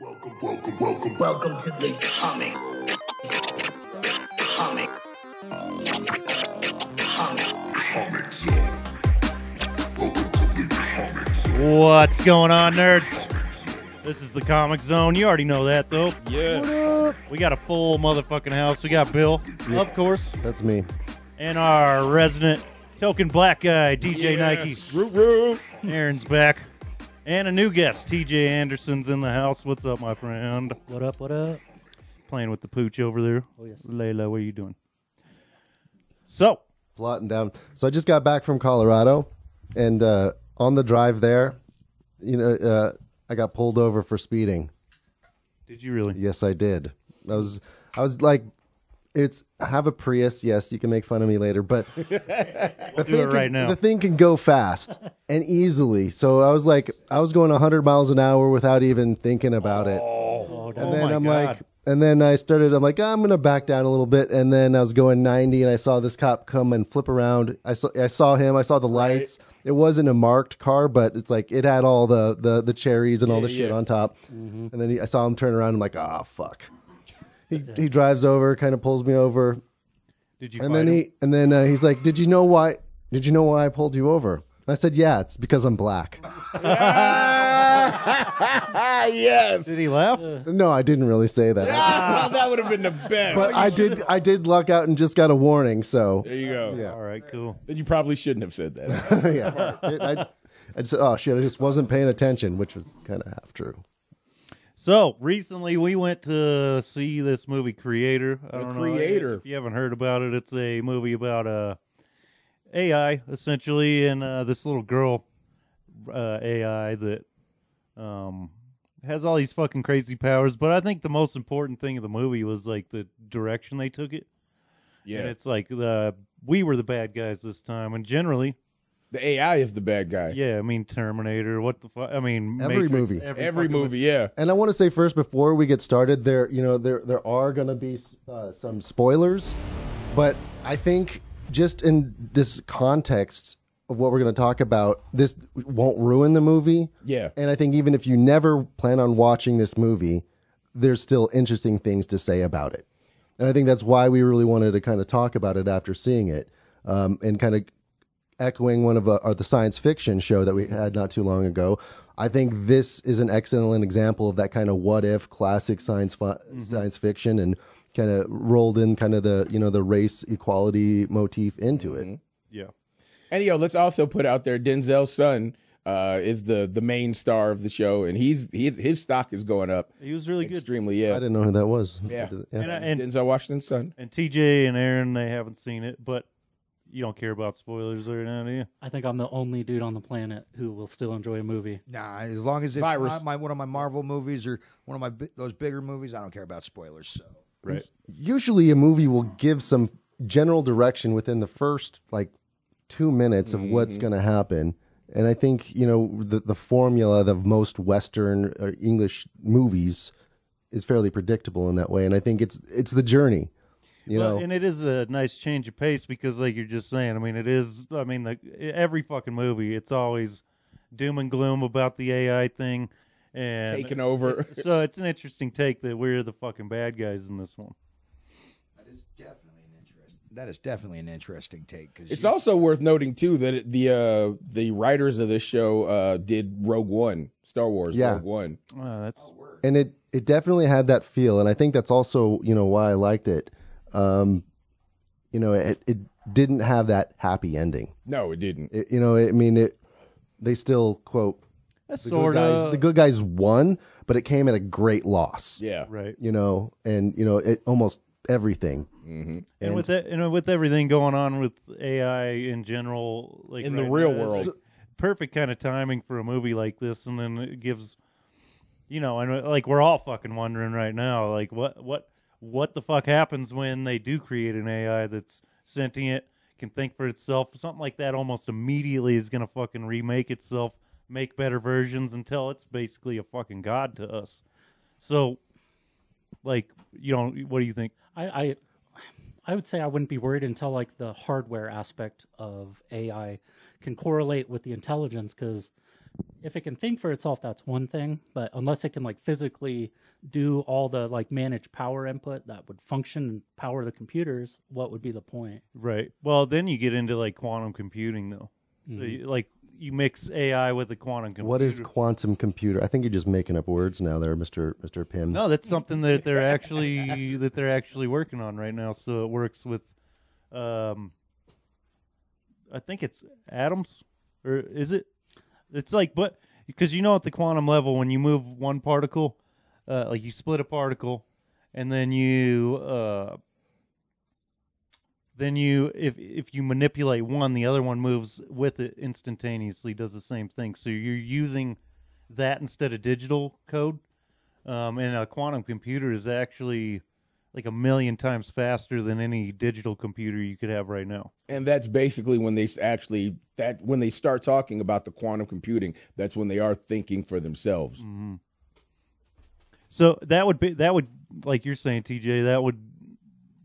Welcome, welcome, welcome. Welcome to the comic. Comic. Comic. Comic Zone. Welcome to the Comic Zone. What's going on, nerds? This is the Comic Zone. You already know that, though. Yes. We got a full motherfucking house. We got Bill, of course, That's me. and our resident token black guy, DJ Nyke. Root root. Aaron's back. And a new guest, TJ Anderson's in the house. What's up, my friend? What up? What up? Playing with the pooch over there. Oh yes. Layla, what are you doing? So, Plotting down. So I just got back from Colorado, and uh, on the drive there, you know, uh, I got pulled over for speeding. did you really? Yes, I did. I was, I was like, it's have a Prius. Yes, you can make fun of me later, but We'll the do it thing right can, now. The thing can go fast and easily. So I was like, I was going 100 miles an hour without even thinking about it. Oh. oh, And Oh then my I'm God. like, and then I started, I'm like, ah, I'm going to back down a little bit. And then I was going 90 and I saw this cop come and flip around. I saw, I saw him. I saw the lights. It wasn't a marked car, but it's like, it had all the, the, the cherries and all the shit yeah. on top. Mm-hmm. And then he, I saw him turn around. I'm like, oh, fuck. He, he drives over, kind of pulls me over. Did you And fight then him? he, and then uh, he's like, did you know why, did you know why I pulled you over? And I said, yeah, it's because I'm black. Ah, yes. Did he laugh? no, I didn't really say that. Ah, that would have been the best. But I did, I did luck out and just got a warning. So there you go. Yeah. All right, cool. Then you probably shouldn't have said that. yeah. It- I, I just, oh shit, I just wasn't paying attention, which was kind of half true. So recently, we went to see this movie, Creator. I don't know Creator. if you haven't heard about it. It's a movie about uh, AI essentially, and uh, this little girl uh, AI that um, has all these fucking crazy powers. But I think the most important thing of the movie was like the direction they took it. Yeah. And it's like the we were the bad guys this time, and generally, the AI is the bad guy. yeah. I mean, Terminator. What the fuck? I mean, Every Matrix, movie. Every fucking movie, yeah. And I want to say first before we get started, there, you know, there there are gonna be uh, some spoilers, but I think just in this context of what we're gonna talk about, this won't ruin the movie. Yeah. And I think even if you never plan on watching this movie, there's still interesting things to say about it. And I think that's why we really wanted to kind of talk about it after seeing it, um, and kind of echoing one of uh, or the science fiction show that we had not too long ago. I think this is an excellent example of that kind of what if classic science fi- science fiction and kind of rolled in kind of the you know the race equality motif into it. Yeah. And yo, let's also put out there Denzel's son uh, is the the main star of the show, and he's he, his stock is going up He was really good. extremely. Yeah. I didn't know who that was. Yeah. And, I- and Denzel Washington's son. And TJ and Aaron, they haven't seen it, but you don't care about spoilers right now, do you? I think I'm the only dude on the planet who will still enjoy a movie. Nah, as long as it's Virus. not my one of my Marvel movies or one of my bi- those bigger movies, I don't care about spoilers. So Right. usually a movie will give some general direction within the first like two minutes of what's mm-hmm. going to happen and i think you know the, the formula of most western or english movies is fairly predictable in that way and i think it's it's the journey you well, know and it is a nice change of pace because, like you're just saying, I mean, it is. I mean, the, every fucking movie, it's always doom and gloom about the AI thing, and Taking over. so it's an interesting take that we're the fucking bad guys in this one. that is definitely an interesting. That is definitely an interesting take because It's also worth noting too that it- the uh, the writers of this show uh, did Rogue One, Star Wars Yeah. Rogue One. Uh, that's and it it definitely had that feel and i think that's also you know why i liked it um you know it it didn't have that happy ending No, it didn't. it, you know i mean it they still quote that's the sort good guys of the good guys won but it came at a great loss Yeah. right. you know and you know it almost everything hmm And, with that, and with everything going on with AI in general, like In the real now, world. like perfect kind of timing for a movie like this, and then it gives, you know, and like we're all fucking wondering right now, like what what what the fuck happens when they do create an AI that's sentient, can think for itself, something like that, almost immediately is gonna fucking remake itself, make better versions until it's basically a fucking god to us. So, like, you know, what do you think? I, I I would say I wouldn't be worried until like the hardware aspect of AI can correlate with the intelligence because if it can think for itself, that's one thing. But unless it can like physically do all the like manage power input that would function and power the computers, what would be the point? Right. Well, then you get into like quantum computing, though. So, you, like, you mix AI with a quantum computer. What is quantum computer? I think you're just making up words now, there, Mister Mister Pim. No, that's something that they're actually that they're actually working on right now. So it works with, um, I think it's atoms, or is it? It's like, but because you know at the quantum level, when you move one particle, uh, like you split a particle, and then you, uh, then you, if if you manipulate one, the other one moves with it instantaneously, does the same thing. So you're using that instead of digital code um, and a quantum computer is actually like a million times faster than any digital computer you could have right now. And that's basically when they actually that when they start talking about the quantum computing, that's when they are thinking for themselves. Mm-hmm. So that would be that would like you're saying, TJ, that would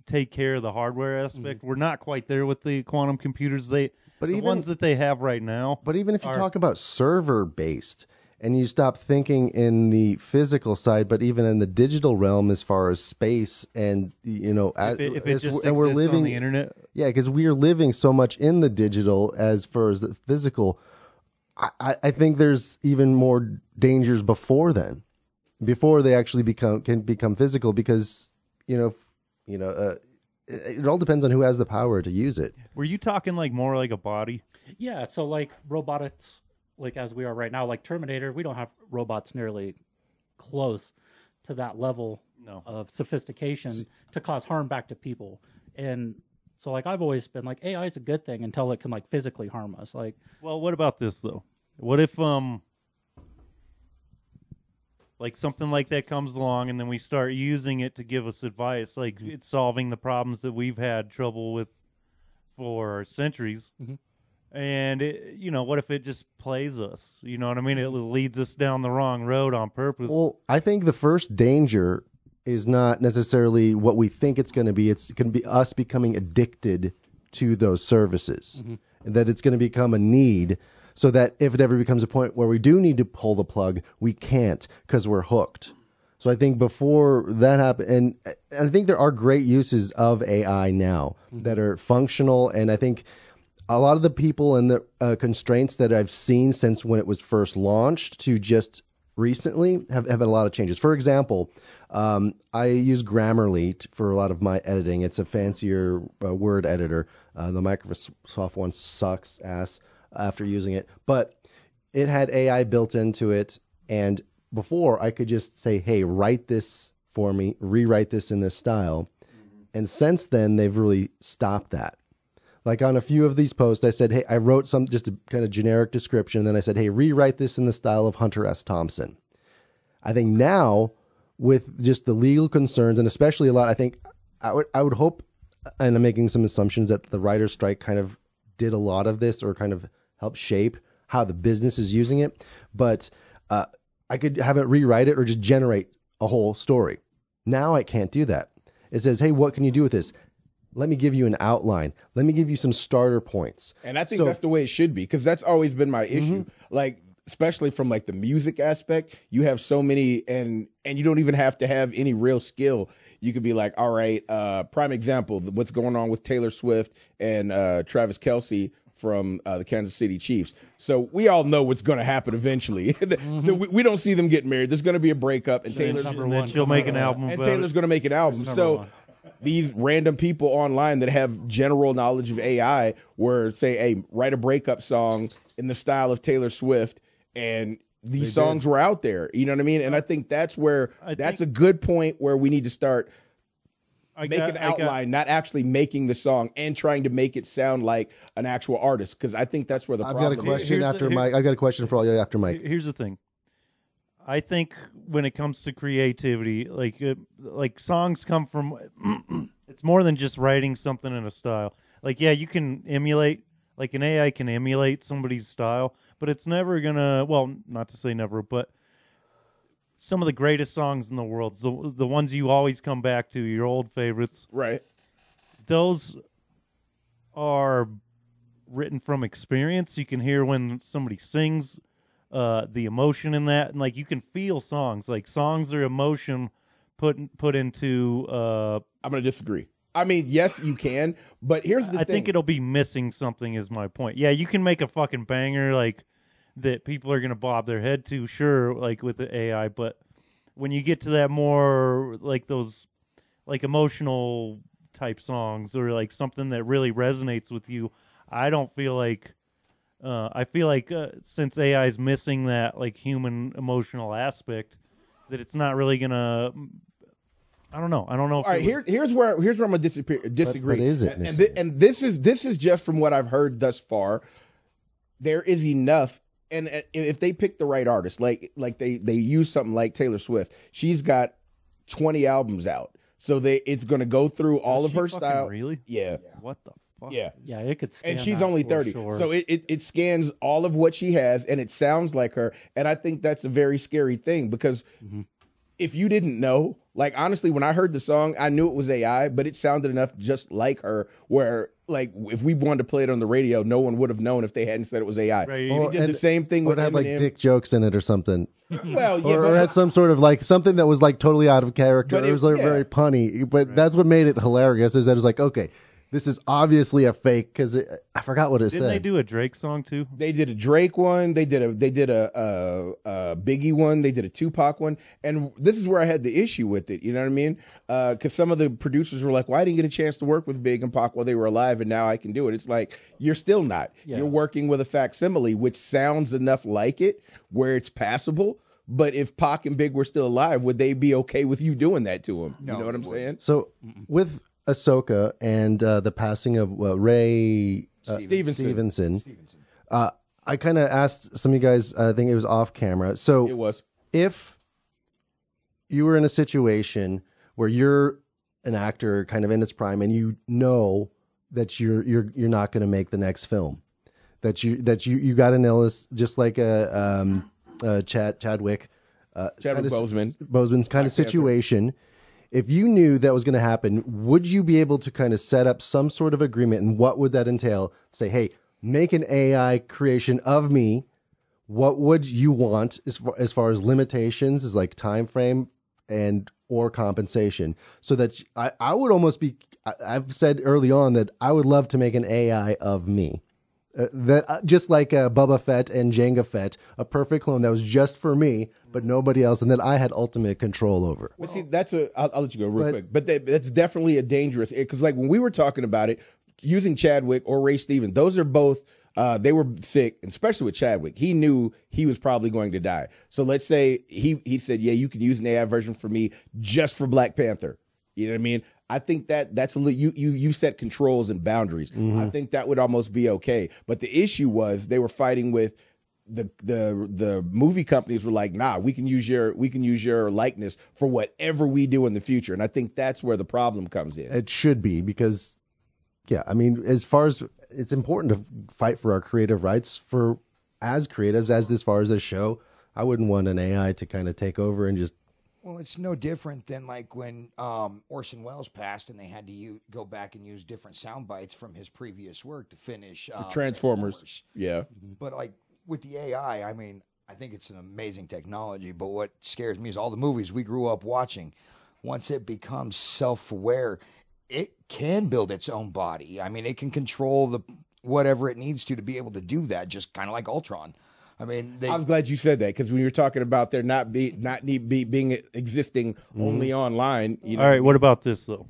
take care of the hardware aspect. Mm-hmm. We're not quite there with the quantum computers. They But the even- ones that they have right now. But even if you are- talk about server based and you stop thinking in the physical side, but even in the digital realm as far as space and you know, as, if it, if it as- just and we're living on the internet, Yeah, because we are living so much in the digital as far as the physical. I, I I think there's even more dangers before then, before they actually become can become physical. Because you know, you know, uh, it, it all depends on who has the power to use it. were you talking like more like a body? Yeah, so like robotics, like as we are right now, like Terminator, we don't have robots nearly close to that level No. of sophistication to cause harm back to people. And so, like I've always been like, AI is a good thing until it can like physically harm us. Like, Well, what about this though? What if um like something like that comes along and then we start using it to give us advice like it's solving the problems that we've had trouble with for centuries. And it, you know, what if it just plays us? You know what I mean? It leads us down the wrong road on purpose. Well, I think the first danger is not necessarily what we think it's going to be. It's going to be us becoming addicted to those services, and that it's going to become a need. So that if it ever becomes a point where we do need to pull the plug, we can't because we're hooked. So I think before that happen, and, and I think there are great uses of AI now mm-hmm. that are functional, and I think a lot of the people and the uh, constraints that I've seen since when it was first launched to just recently have, have had a lot of changes. For example, um, I use Grammarly t- for a lot of my editing. It's a fancier uh, word editor. Uh, the Microsoft one sucks ass after using it, but it had AI built into it. And before I could just say, hey, write this for me, rewrite this in this style. And since then, they've really stopped that. Like on a few of these posts, I said, "Hey, I wrote some just a kind of generic description." And then I said, "Hey, rewrite this in the style of Hunter S. Thompson." I think now, with just the legal concerns, and especially a lot, I think I would I would hope, and I'm making some assumptions that the writer's strike kind of did a lot of this, or kind of helped shape how the business is using it. But uh, I could have it rewrite it or just generate a whole story. Now I can't do that. It says, "Hey, what can you do with this?" Let me give you an outline. Let me give you some starter points. And I think So- that's the way it should be because that's always been my issue. Like especially from like the music aspect, you have so many and and you don't even have to have any real skill. You could be like, all right, uh prime example, what's going on with Taylor Swift and uh Travis Kelce from uh, the Kansas City Chiefs. So we all know what's going to happen eventually. we, we don't see them getting married. There's going to be a breakup, and Taylor's number and then one. she'll make an album and Taylor's going to make an album. So one. These random people online that have general knowledge of AI, where say, hey, write a breakup song in the style of Taylor Swift, and these songs were out there. You know what I mean? And I think that's where I that's think- a good point where we need to start I make got- an I got- outline, not actually making the song and trying to make it sound like an actual artist. Because I think that's where the I've got a problem question Here's the- after here- Mike. I've got a question for all you after Mike. Here's the thing. I think when it comes to creativity, like uh, like songs come from it's more than just writing something in a style. Like yeah, you can emulate like an AI can emulate somebody's style, but it's never going to well, not to say never, but some of the greatest songs in the world, the the ones you always come back to, your old favorites, Right. those are written from experience. You can hear when somebody sings uh, the emotion in that, and like you can feel songs. Like songs are emotion put put into. Uh, I'm going to disagree. I mean, yes, you can, but here's the I thing. think it'll be missing something. Is my point. Yeah, you can make a fucking banger like that. People are gonna bob their head to, sure, like with the AI. But when you get to that more like those like emotional type songs or like something that really resonates with you, I don't feel like. Uh, I feel like uh, since AI is missing that like human emotional aspect, that it's not really gonna. I don't know. I don't know. If All right, would- here, here's where here's where I'm gonna disagree. disagree. but is it And, and, missing and this is this is just from what I've heard thus far. There is enough, and uh, if they pick the right artist, like like they they use something like Taylor Swift, she's got 20 albums out, so they it's gonna go through all of her style. really? Yeah, What the fuck? yeah. Yeah, it could. Scan and she's that only for 30 sure. so it, it, it scans all of what she has and it sounds like her and i think that's a very scary thing because mm-hmm. if you didn't know like honestly when i heard the song i knew it was ai but it sounded enough just like her where like if we wanted to play it on the radio no one would have known if they hadn't said it was ai Right. we Well, did the same thing Or with it had like Eminem. dick jokes in it or something. well yeah or, or had some sort of like something that was like totally out of character. But it, it- was like yeah. very punny, but that's what made it hilarious. Is that it's like okay, this is obviously a fake because I forgot what it said. Didn't said. they do a Drake song too? They did a Drake one. They did a they did a, a, a Biggie one. They did a Tupac one. And this is where I had the issue with it. You know what I mean? Uh, because some of the producers were like, "Well, I didn't get a chance to work with Big and Pac while they were alive, and now I can do it." It's like you're still not. Yeah. You're working with a facsimile, which sounds enough like it, where it's passable. But if Pac and Big were still alive, would they be okay with you doing that to them? No, you know what I'm saying? So with Ahsoka and uh, the passing of uh, Ray uh, Stevenson. Stevenson, Uh, I kind of asked some of you guys. I think it was off camera. So It was. if you were in a situation where you're an actor kind of in its prime and you know that you're you're you're not going to make the next film that you that you you got an illness just like a um uh Chad Chadwick uh Chadwick Boseman. Boseman's kind of situation if you knew that was going to happen would you be able to kind of set up some sort of agreement and what would that entail? Say hey make an AI creation of me. What would you want as far, as far as limitations is like time frame and or compensation? So that I, I would almost be I, i've said early on that i would love to make an ai of me uh, that uh, just like uh, Boba Fett and Jango Fett, a perfect clone that was just for me, but nobody else, and that I had ultimate control over. But see, that's a. I'll, I'll let you go real But- quick. But that, that's definitely a dangerous because, like, when we were talking about it, using Chadwick or Ray Stevens, those are both. Uh, they were sick, especially with Chadwick. He knew he was probably going to die. So let's say he he said, "Yeah, you can use an AI version for me just for Black Panther." You know what I mean? I think that that's you you you set controls and boundaries. Mm-hmm. I think that would almost be okay. But the issue was they were fighting with the the the movie companies were like, nah, we can use your we can use your likeness for whatever we do in the future, and I think that's where the problem comes in. It should be because, yeah, I mean, as far as it's important to fight for our creative rights for as creatives, as as far as this show, I wouldn't want an AI to kind of take over and just Well, it's no different than like when um, Orson Welles passed and they had to u- go back and use different sound bites from his previous work to finish uh, Transformers, yeah, But like with the AI, I mean, I think it's an amazing technology. But what scares me is all the movies we grew up watching. Once it becomes self-aware, it can build its own body. I mean, it can control the whatever it needs to to be able to do that. Just kind of like Ultron. I mean, they, I was glad you said that because when you're talking about there not be not need be being existing only online, you know, All right, what about this though?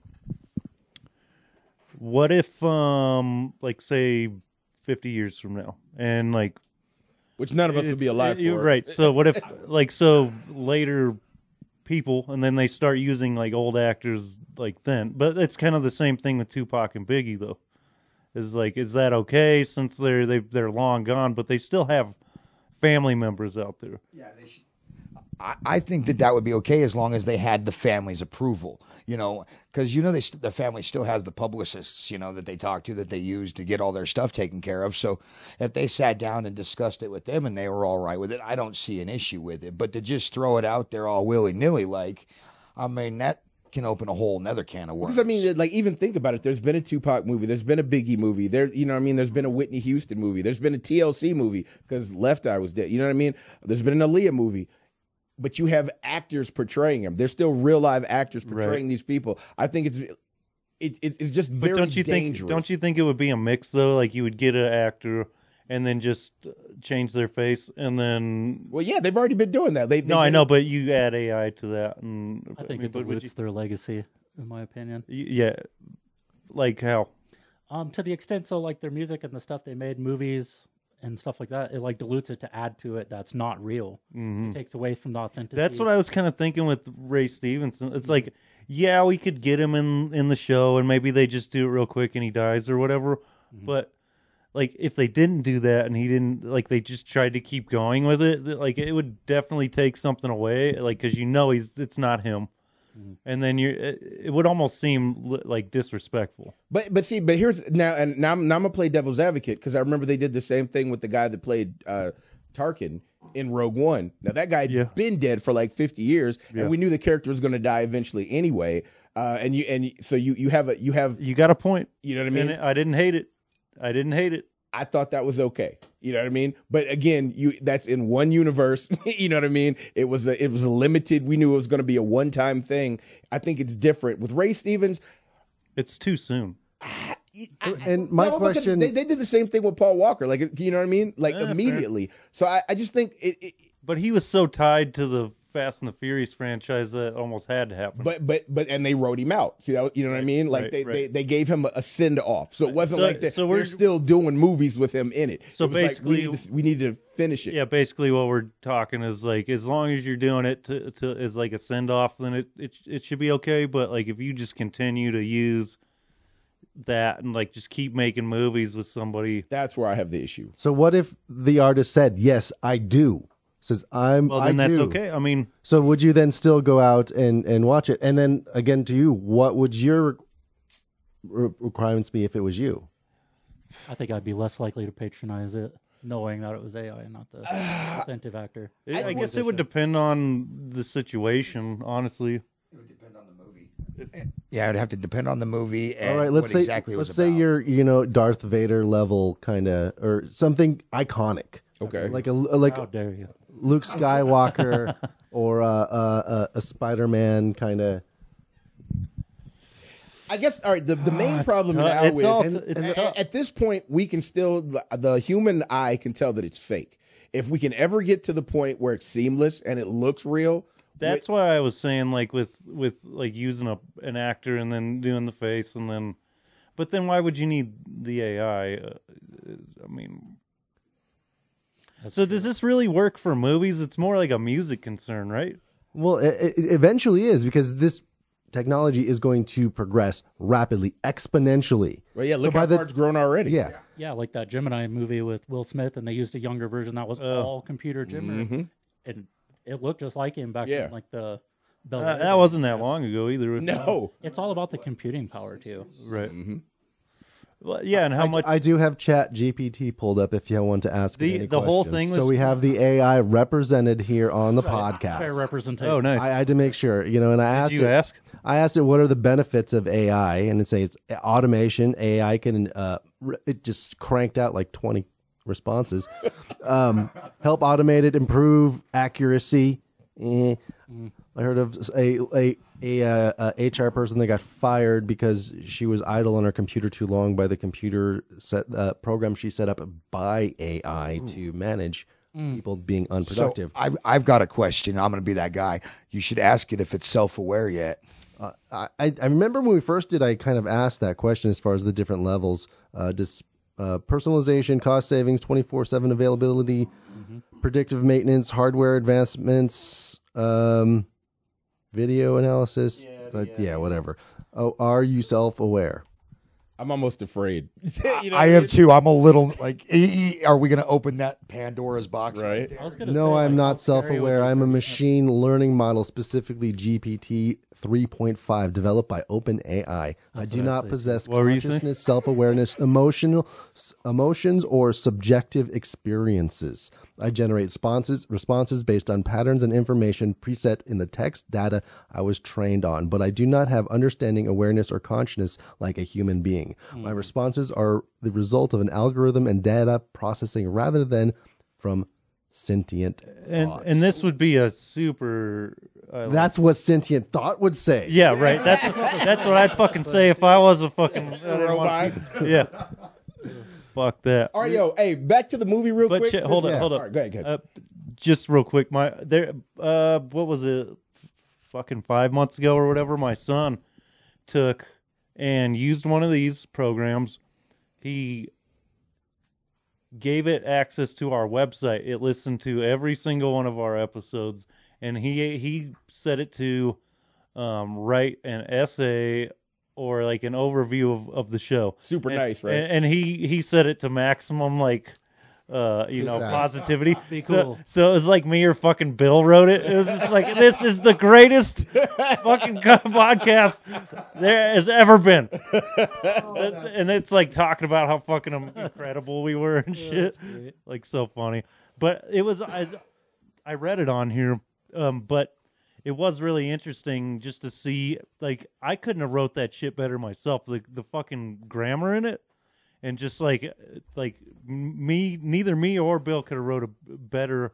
What if, um, like, say, fifty years from now, and like, which none of us would be alive you're for. right? So what if, like, so later people, and then they start using like old actors like then, but it's kind of the same thing with Tupac and Biggie though. Is like, is that okay since they're they they're long gone, but they still have family members out there? Yeah, they should. I, I think that that would be okay as long as they had the family's approval, you know, because you know they st- the family still has the publicists, you know, that they talk to that they use to get all their stuff taken care of. So if they sat down and discussed it with them and they were all right with it, I don't see an issue with it. But to just throw it out there all willy nilly, like, I mean that can open a whole another can of worms. Because I mean, like even think about it. There's been a Tupac movie. There's been a Biggie movie. There, you know, what I mean, there's been a Whitney Houston movie. There's been a TLC movie because Left Eye was dead. You know what I mean? There's been an Aaliyah movie. But you have actors portraying them. They're still real live actors portraying these people. I think it's it, it, it's just very But don't you dangerous. think? Don't you think it would be a mix though? Like you would get an actor and then just uh, change their face, and then Well, yeah, they've already been doing that. They, they no, I know, but you add AI to that, and I think mean, it but would dilutes their legacy, in my opinion. yeah, like how? Um, to the extent so like their music and the stuff they made, movies and stuff like that, it like dilutes it to add to it that's not real. It takes away from the authenticity. That's what I was kind of thinking with Ray Stevenson. It's like, yeah, we could get him in in the show, and maybe they just do it real quick and he dies or whatever. But like, if they didn't do that and he didn't, like, they just tried to keep going with it, like, it would definitely take something away, like, because you know he's it's not him, and then you it, it would almost seem like disrespectful. But but see, but here's now and now, I'm- now I'm gonna play devil's advocate because I remember they did the same thing with the guy that played uh, Tarkin in Rogue One. Now that guy had Yeah. been dead for like 50 years, Yeah. and we knew the character was gonna die eventually anyway. Uh, and you and so you you have a you have You got a point. you know what I mean. and I didn't hate it. I didn't hate it. I thought that was okay. You know what I mean? But again, you that's in one universe. you know what I mean? It was a it was a limited. We knew it was going to be a one time thing. I think it's different with Ray Stevens. It's too soon. And my No, question, they, they did the same thing with Paul Walker. Like you know what I mean? Like Yeah, fair. immediately. So I, I just think it, it. But he was so tied to the Fast and the Furious franchise that almost had to happen. But but but and they wrote him out. See that? You know what I mean? Like right, they, right. they they gave him a send off. So it wasn't So- like that. so So we're- we're still doing movies with him in it. So It was like, basically- we, need to, we need to finish it. yeah, basically what we're talking is like as long as you're doing it to, to as like a send off, then it, it it should be okay. But like if you just continue to use that and like just keep making movies with somebody, That's where I have the issue. so what if the artist said, "Yes, I do"? Says I'm. well I then that's do." okay. I mean, So would you then still go out and and watch it? And then again to you, what would your re- requirements be if it was you? I think I'd be less likely to patronize it, knowing that it was AI and not the authentic actor. I, I guess it would depend on the situation. Honestly, It would depend on the movie. It, yeah, it'd have to depend on the movie. And All right, let's what say exactly let's was say about. you're you know Darth Vader level kind of or something iconic. Okay. Like a like How dare you? Luke Skywalker or uh, uh, a Spider Man kind of. I guess all right. The, the main problem tough. now It's is all- at- it's at, tough. at this point we can still the, the human eye can tell that it's fake. If we can ever get to the point where it's seamless and it looks real, that's why I was saying like with with like using a an actor and then doing the face and then, but then why would you need the AI? Uh, I mean. So does this really work for movies? It's more like a music concern, right? Well, it, it eventually is because this technology is going to progress rapidly, exponentially. well, yeah. Look by how the- far it's grown already. Yeah. Yeah, like that Gemini movie with Will Smith, and they used a younger version that was all computer Gemini, and it looked just like him back Yeah. in like the. Bel Uh, that wasn't that long ago either. No. It's all about the computing power too. right. Well, yeah, and how much? I do have Chat GPT pulled up if you want to ask me The- any the whole questions. thing so we have the AI represented here on the podcast. Fair representation. oh, nice. I, I had to make sure, you know, and I asked Did you it, ask? I asked it what are the benefits of AI, and it says it's automation. AI can uh, it just cranked out like twenty responses. um, help automate it, improve accuracy. Eh. I heard of a a a, uh, a HR person that got fired because she was idle on her computer too long by the computer set uh, program she set up by AI to manage people being unproductive. So I've, I've got a question. I'm going to be that guy. You should ask it if it's self aware yet. I, I I remember when we first did, I kind of asked that question as far as the different levels. Uh, dis, uh, personalization, cost savings, 24 7 availability, predictive maintenance, hardware advancements, um, video analysis. Yeah, yeah, whatever. Oh, are you self aware? I'm almost afraid. You know I what am mean? too. I'm a little like, e- e- are we going to open that Pandora's box? Right. I was gonna No, say, I'm like, not self aware. I'm a be? machine learning model, specifically GPT 3.5, developed by OpenAI. I do what I'd not possess What were you saying? consciousness, self awareness, emotional emotions, or subjective experiences. I generate responses responses based on patterns and information preset in the text data I was trained on, but I do not have understanding, awareness, or consciousness like a human being. My responses are the result of an algorithm and data processing rather than from sentient and thoughts. and this would be a super. Uh, That's what sentient thought would say. yeah, right. That's that's what I'd fucking say if I was a fucking I Robot. Yeah. Fuck that. All right, yo, hey, back to the movie real But quick. since- hold yeah. hold up. All right, go ahead, go ahead. Uh, just real quick, my there. Uh, what was it? F- Fucking five months ago or whatever. My son took and used one of these programs. He gave it access to our website. It listened to every single one of our episodes, and he he set it to um, write an essay or like an overview of, of the show. Super And- nice, right? And, and he he said it to maximum like uh you know ass. positivity. Be So- cool. So, it was like me or fucking Bill wrote it. It was just like this is the greatest fucking podcast there has ever been. and it's like talking about how fucking incredible we were and shit. Like so funny. But it was I I read it on here um but it was really interesting just to see like I couldn't have wrote that shit better myself. The the fucking grammar in it and just like like me neither me or Bill could have wrote a better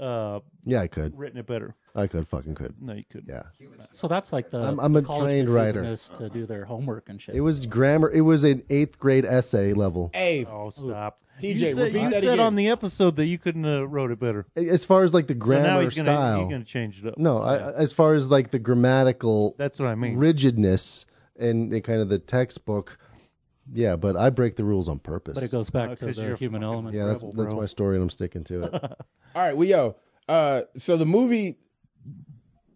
uh Yeah, I could. written it better. I could. Fucking could. No, you couldn't. Yeah. So that's like the I'm- I'm a college trained writer. using to do their homework and shit. It was grammar. It was an eighth grade essay level. hey, Oh, stop. TJ, you said, repeat you that said again. on the episode that you couldn't have wrote it better. As far as like the So now grammar he's gonna style. he's gonna change it up. No, I, as far as like the grammatical That's what I mean. rigidness and, and kind of the textbook, yeah. But I break the rules on purpose. but it goes back Uh, to 'cause the you're human element. yeah, that's rebel, that's bro. my story, and I'm sticking to it. All right, well, yo, uh, so the movie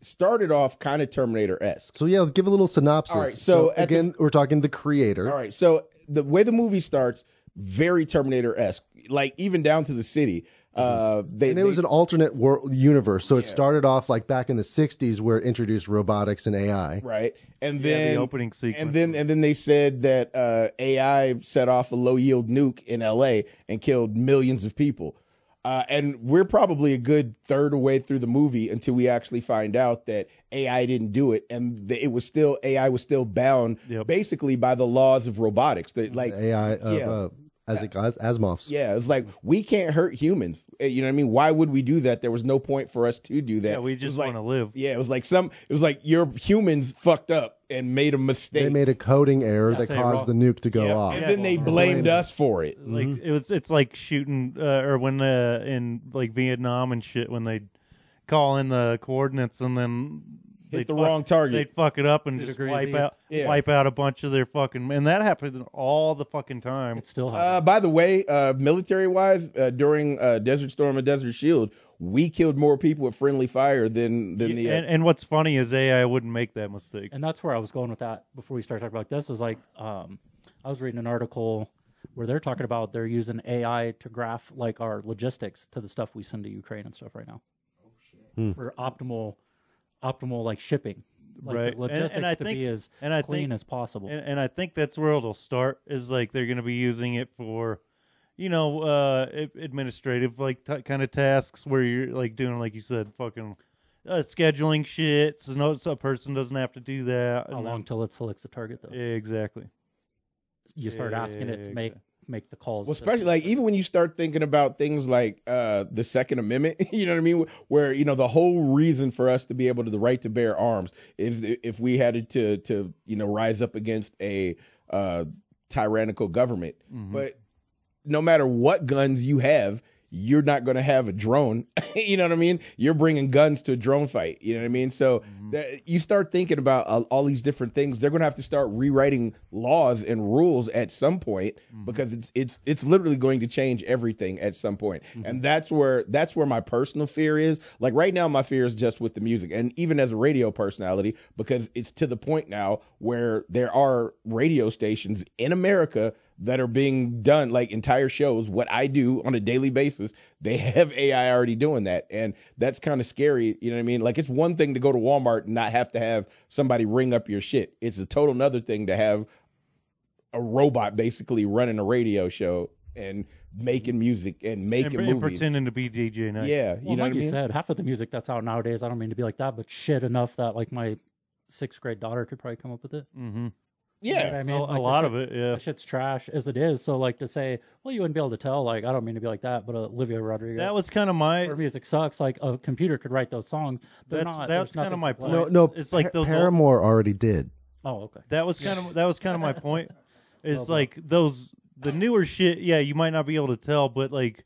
started off kind of Terminator esque. so yeah, let's give a little synopsis. All right, so at again, we're talking the creator. All right, so the way the movie starts, very Terminator esque, like even down to the city. Uh, they, And it was an alternate world universe, so it started off like back in the '60s, where it introduced robotics and AI. right, and Yeah, then the opening sequence. and then and then they said that uh, AI set off a low yield nuke in L.A. and killed millions of people. Uh, and we're probably a good third away through the movie until we actually find out that AI didn't do it, and that it was still AI was still bound Yep. basically by the laws of robotics. That like AI of Yeah. uh, as it As- Asimov's. Yeah, it's like we can't hurt humans. Eh, You know what I mean? Why would we do that? There was no point for us to do that. yeah, we just like, want to live. Yeah, it was like some. It was like your humans fucked up and made a mistake, They made a coding error that say caused the nuke to go Yep, off. and then they blamed us for it. Like Mm-hmm. it was, it's like shooting, uh, or when uh, in like Vietnam and shit, when they call in the coordinates and then Hit they'd the fuck- wrong target. They'd fuck it up and Two just wipe east. out, Yeah. wipe out a bunch of their fucking, and that happened all the fucking time. It still Uh, happens. by the way, uh, military wise, uh, during uh, Desert Storm and Desert Shield, we killed more people with friendly fire than than the. Uh, and, and what's funny is AI wouldn't make that mistake. and that's where I was going with that before we start talking about this. Is like um, I was reading an article where they're talking about they're using AI to graph like our logistics to the stuff we send to Ukraine and stuff right now Oh shit! for optimal, optimal like shipping, like Right. the And- logistics and I to think- be as and I clean think- as possible. and, and I think that's where it'll start. Is like they're going to be using it for, you know, uh, administrative like t- kind of tasks where you're like doing like you said, fucking uh, scheduling shit. So no, so a person doesn't have to do that. How and long till it selects a target though? exactly. you start asking it to make make the calls. Well, especially like even when you start thinking about things like uh, the Second Amendment, you know what I mean? Where you know the whole reason for us to be able to the right to bear arms is if we had to to you know rise up against a uh, tyrannical government. But no matter what guns you have, you're not going to have a drone. you know what I mean? You're bringing guns to a drone fight. You know what I mean? So mm-hmm. that, you start thinking about uh, all these different things. They're going to have to start rewriting laws and rules at some point mm-hmm. because it's it's it's literally going to change everything at some point. Mm-hmm. And that's where that's where my personal fear is. Like right now, my fear is just with the music, and even as a radio personality, because it's to the point now where there are radio stations in America that are being done like entire shows what i do on a daily basis they have ai already doing that and that's kind of scary you know what i mean like it's one thing to go to walmart and not have to have somebody ring up your shit it's a total another thing to have a robot basically running a radio show and making music and and, making and movies. pretending to be DJ Nice. yeah, you know like what I you mean. said, half of the music that's out nowadays, I don't mean to be like that, but shit enough that like my sixth grade daughter could probably come up with it. Mm-hmm. You know yeah, what I A, mean, a Like, the lot of shit's- it, yeah. That shit's trash as it is. So like to say, well, you wouldn't be able to tell. Like I don't mean to be like that, but Olivia Rodrigo. That was kind of my. her music sucks. Like a computer could write those songs. They're That's not. that's there's kind of nothing my to play. point. No, no. it's like Pa- those. old- Paramore already did. Oh, okay. that was kind of that was kind of my point. Is Well, but- like those the newer shit. Yeah, you might not be able to tell, but like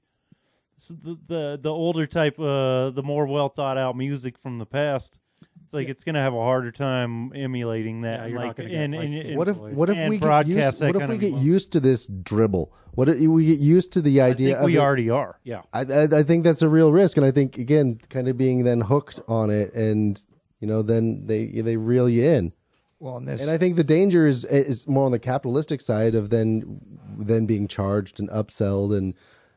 s the, the the older type, uh, the more well thought out music from the past. It's like it's gonna have a harder time emulating that. Yeah, you're like, not gonna get, and, like, and, and- What if what if And we get broadcast used that what if kind we of get music. used to this dribble? What if we get used to the I idea think of we it- already are. Yeah. I, I I think that's a real risk, and I think again, kind of being then hooked on it, and you know, then they they reel you in. Well, and this And I think the danger is is more on the capitalistic side of then then being charged and upselled and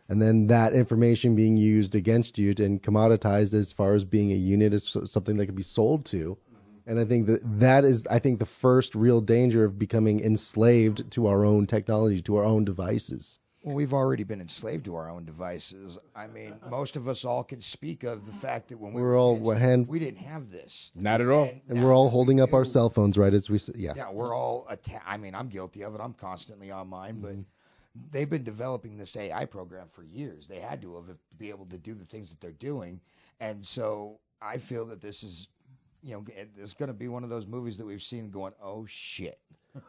and then that information being used against you and commoditized as far as being a unit as so- something that could be sold to. And I think that that is I think the first real danger of becoming enslaved to our own technology, to our own devices. Well, we've already been enslaved to our own devices. I mean, most of us all can speak of the fact that when we We're were all kids, hand- we didn't have this. Not at all. And now we're all we holding up our cell phones right as we say, yeah. Yeah, we're all. Atta- I mean, I'm guilty of it. I'm constantly on mine, but mm-hmm. They've been developing this AI program for years. They had to have to be able to do the things that they're doing, and so I feel that this is, you know, it's going to be one of those movies that we've seen going, oh shit.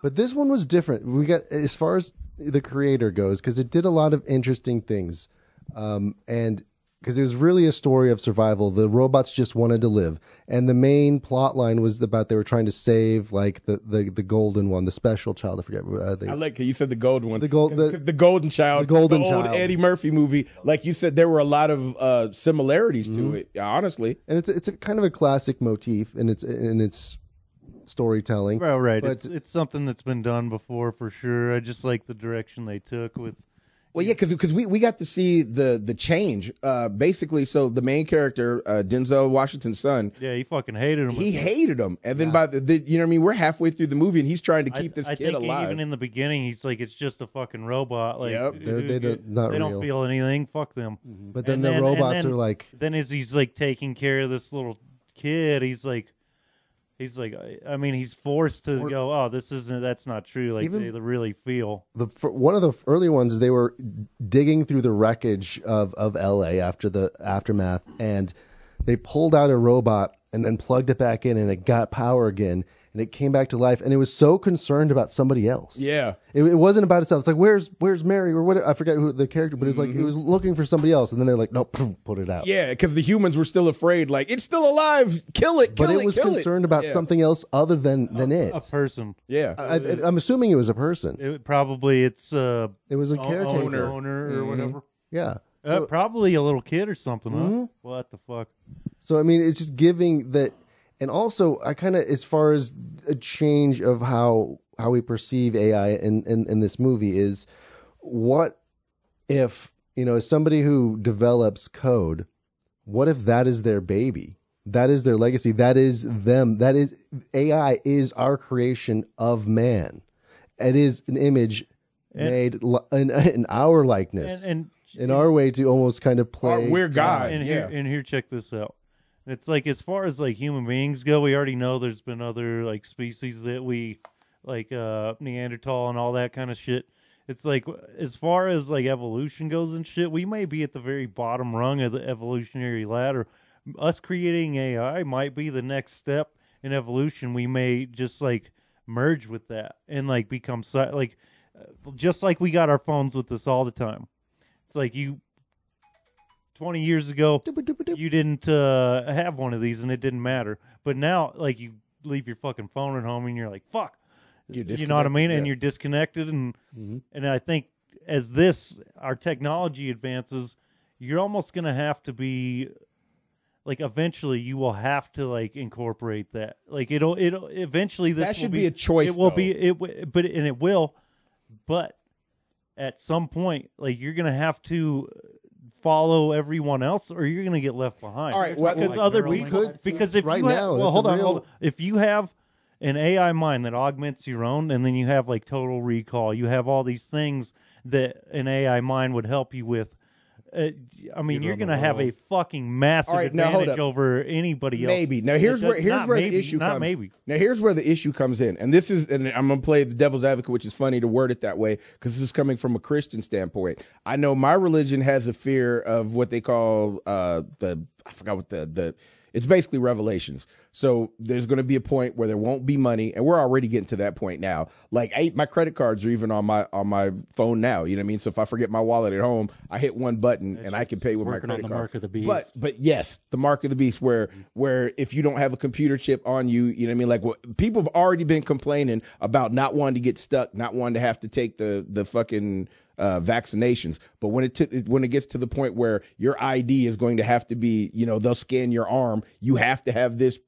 But this one was different. We got as far as the creator goes because it did a lot of interesting things, um, and because it was really a story of survival. The robots just wanted to live, and the main plot line was about they were trying to save like the the, the golden one, the special child. I forget. Uh, they, I like you said the golden one. The gold- the- the, golden child. the golden old child. Eddie Murphy movie. Like you said, there were a lot of uh, similarities Mm-hmm. to it. Honestly, and it's it's a kind of a classic motif in its in its storytelling. Well, right. But- it's it's something that's been done before for sure. I just like the direction they took with. Well, yeah, because because we, we got to see the the change. Uh, basically, so the main character, uh, Denzel Washington's son, Yeah, he fucking hated him. he hated him, and then by the, the you know what I mean, we're halfway through the movie, and he's trying to I- keep this I kid think alive. even in the beginning, he's like, it's just a fucking robot. Like, Yep. They're- they dude, don't- they don't feel anything. Fuck them. But then And the and robots then- are like, Then as he's like taking care of this little kid, he's like, he's like, I- mean, he's forced to go. Oh, this isn't. That's not true. Like Even- they really feel. the fir- one of the early ones is they were digging through the wreckage of of LA after the aftermath, and they pulled out a robot and then plugged it back in, and it got power again, and it came back to life, and it was so concerned about somebody else. yeah, It, it wasn't about itself. It's like where's where's Mary or what? I forget who the character, but it was like it was looking for somebody else, and then they're like, no, poof, put it out. Mm-hmm. yeah, because the humans were still afraid. Like it's still alive. Kill it. Kill but it was kill concerned about Yeah. something else other than than it. A person. Yeah, I, I, I'm assuming it was a person. It, probably it's uh, It was a caretaker. owner, owner or Mm-hmm. whatever. Yeah. Uh, probably a little kid or something. Mm-hmm. Huh? What the fuck? So I mean, it's just giving that, and also I kind of as far as a change of how how we perceive AI in, in in this movie is what if you know as somebody who develops code, what if that is their baby? That is their legacy. That is them. That is AI is our creation of man. It is an image made li- in, in our likeness, And, and in our way to almost kind of play. Our- we're God. and yeah. here and here check this out it's like as far as like human beings go we already know there's been other like species that we like uh neanderthal and all that kind of shit it's like as far as like evolution goes and shit we may be at the very bottom rung of the evolutionary ladder us creating ai might be the next step in evolution we may just like merge with that and like become si- like uh, just like we got our phones with us all the time it's like you 20 years ago you didn't uh, have one of these and it didn't matter. But now like you leave your fucking phone at home and you're like fuck. You're you know what i mean? Disconnected, and you're disconnected and and i think as this our technology advances you're almost gonna have to be like eventually you will have to like incorporate that. Like it'll it'll eventually this That will should be a choice, it will though. be it w- but and it will but at some point like you're gonna have to follow everyone else or you're gonna get left behind All right, well, because like other neural people networks. because if Right you have, now, well hold on real- hold on if you have an AI mind that augments your own, and then you have like total recall. You have all these things that an AI mind would help you with. Uh, I mean, You'd you're going to have a fucking massive All right, now hold advantage over anybody else. Maybe. Now here's where here's where maybe, the issue not comes. maybe. Now here's where the issue comes in, and this is, and I'm gonna play the devil's advocate, which is funny to word it that way because this is coming from a Christian standpoint. I know my religion has a fear of what they call uh, the I forgot what the the it's basically revelations. So there's going to be a point where there won't be money, and we're already getting to that point now. Like I, my credit cards are even on my on my phone now. You know what I mean? So if I forget my wallet at home, I hit one button and I can pay with my credit the card. mark of the beast. But but yes, the mark of the beast, where mm-hmm. where if you don't have a computer chip on you, you know what I mean. Like what people have already been complaining about not wanting to get stuck, not wanting to have to take the the fucking uh, vaccinations. But when it t- when it gets to the point where your ID is going to have to be, you know, they'll scan your arm. You have to have this.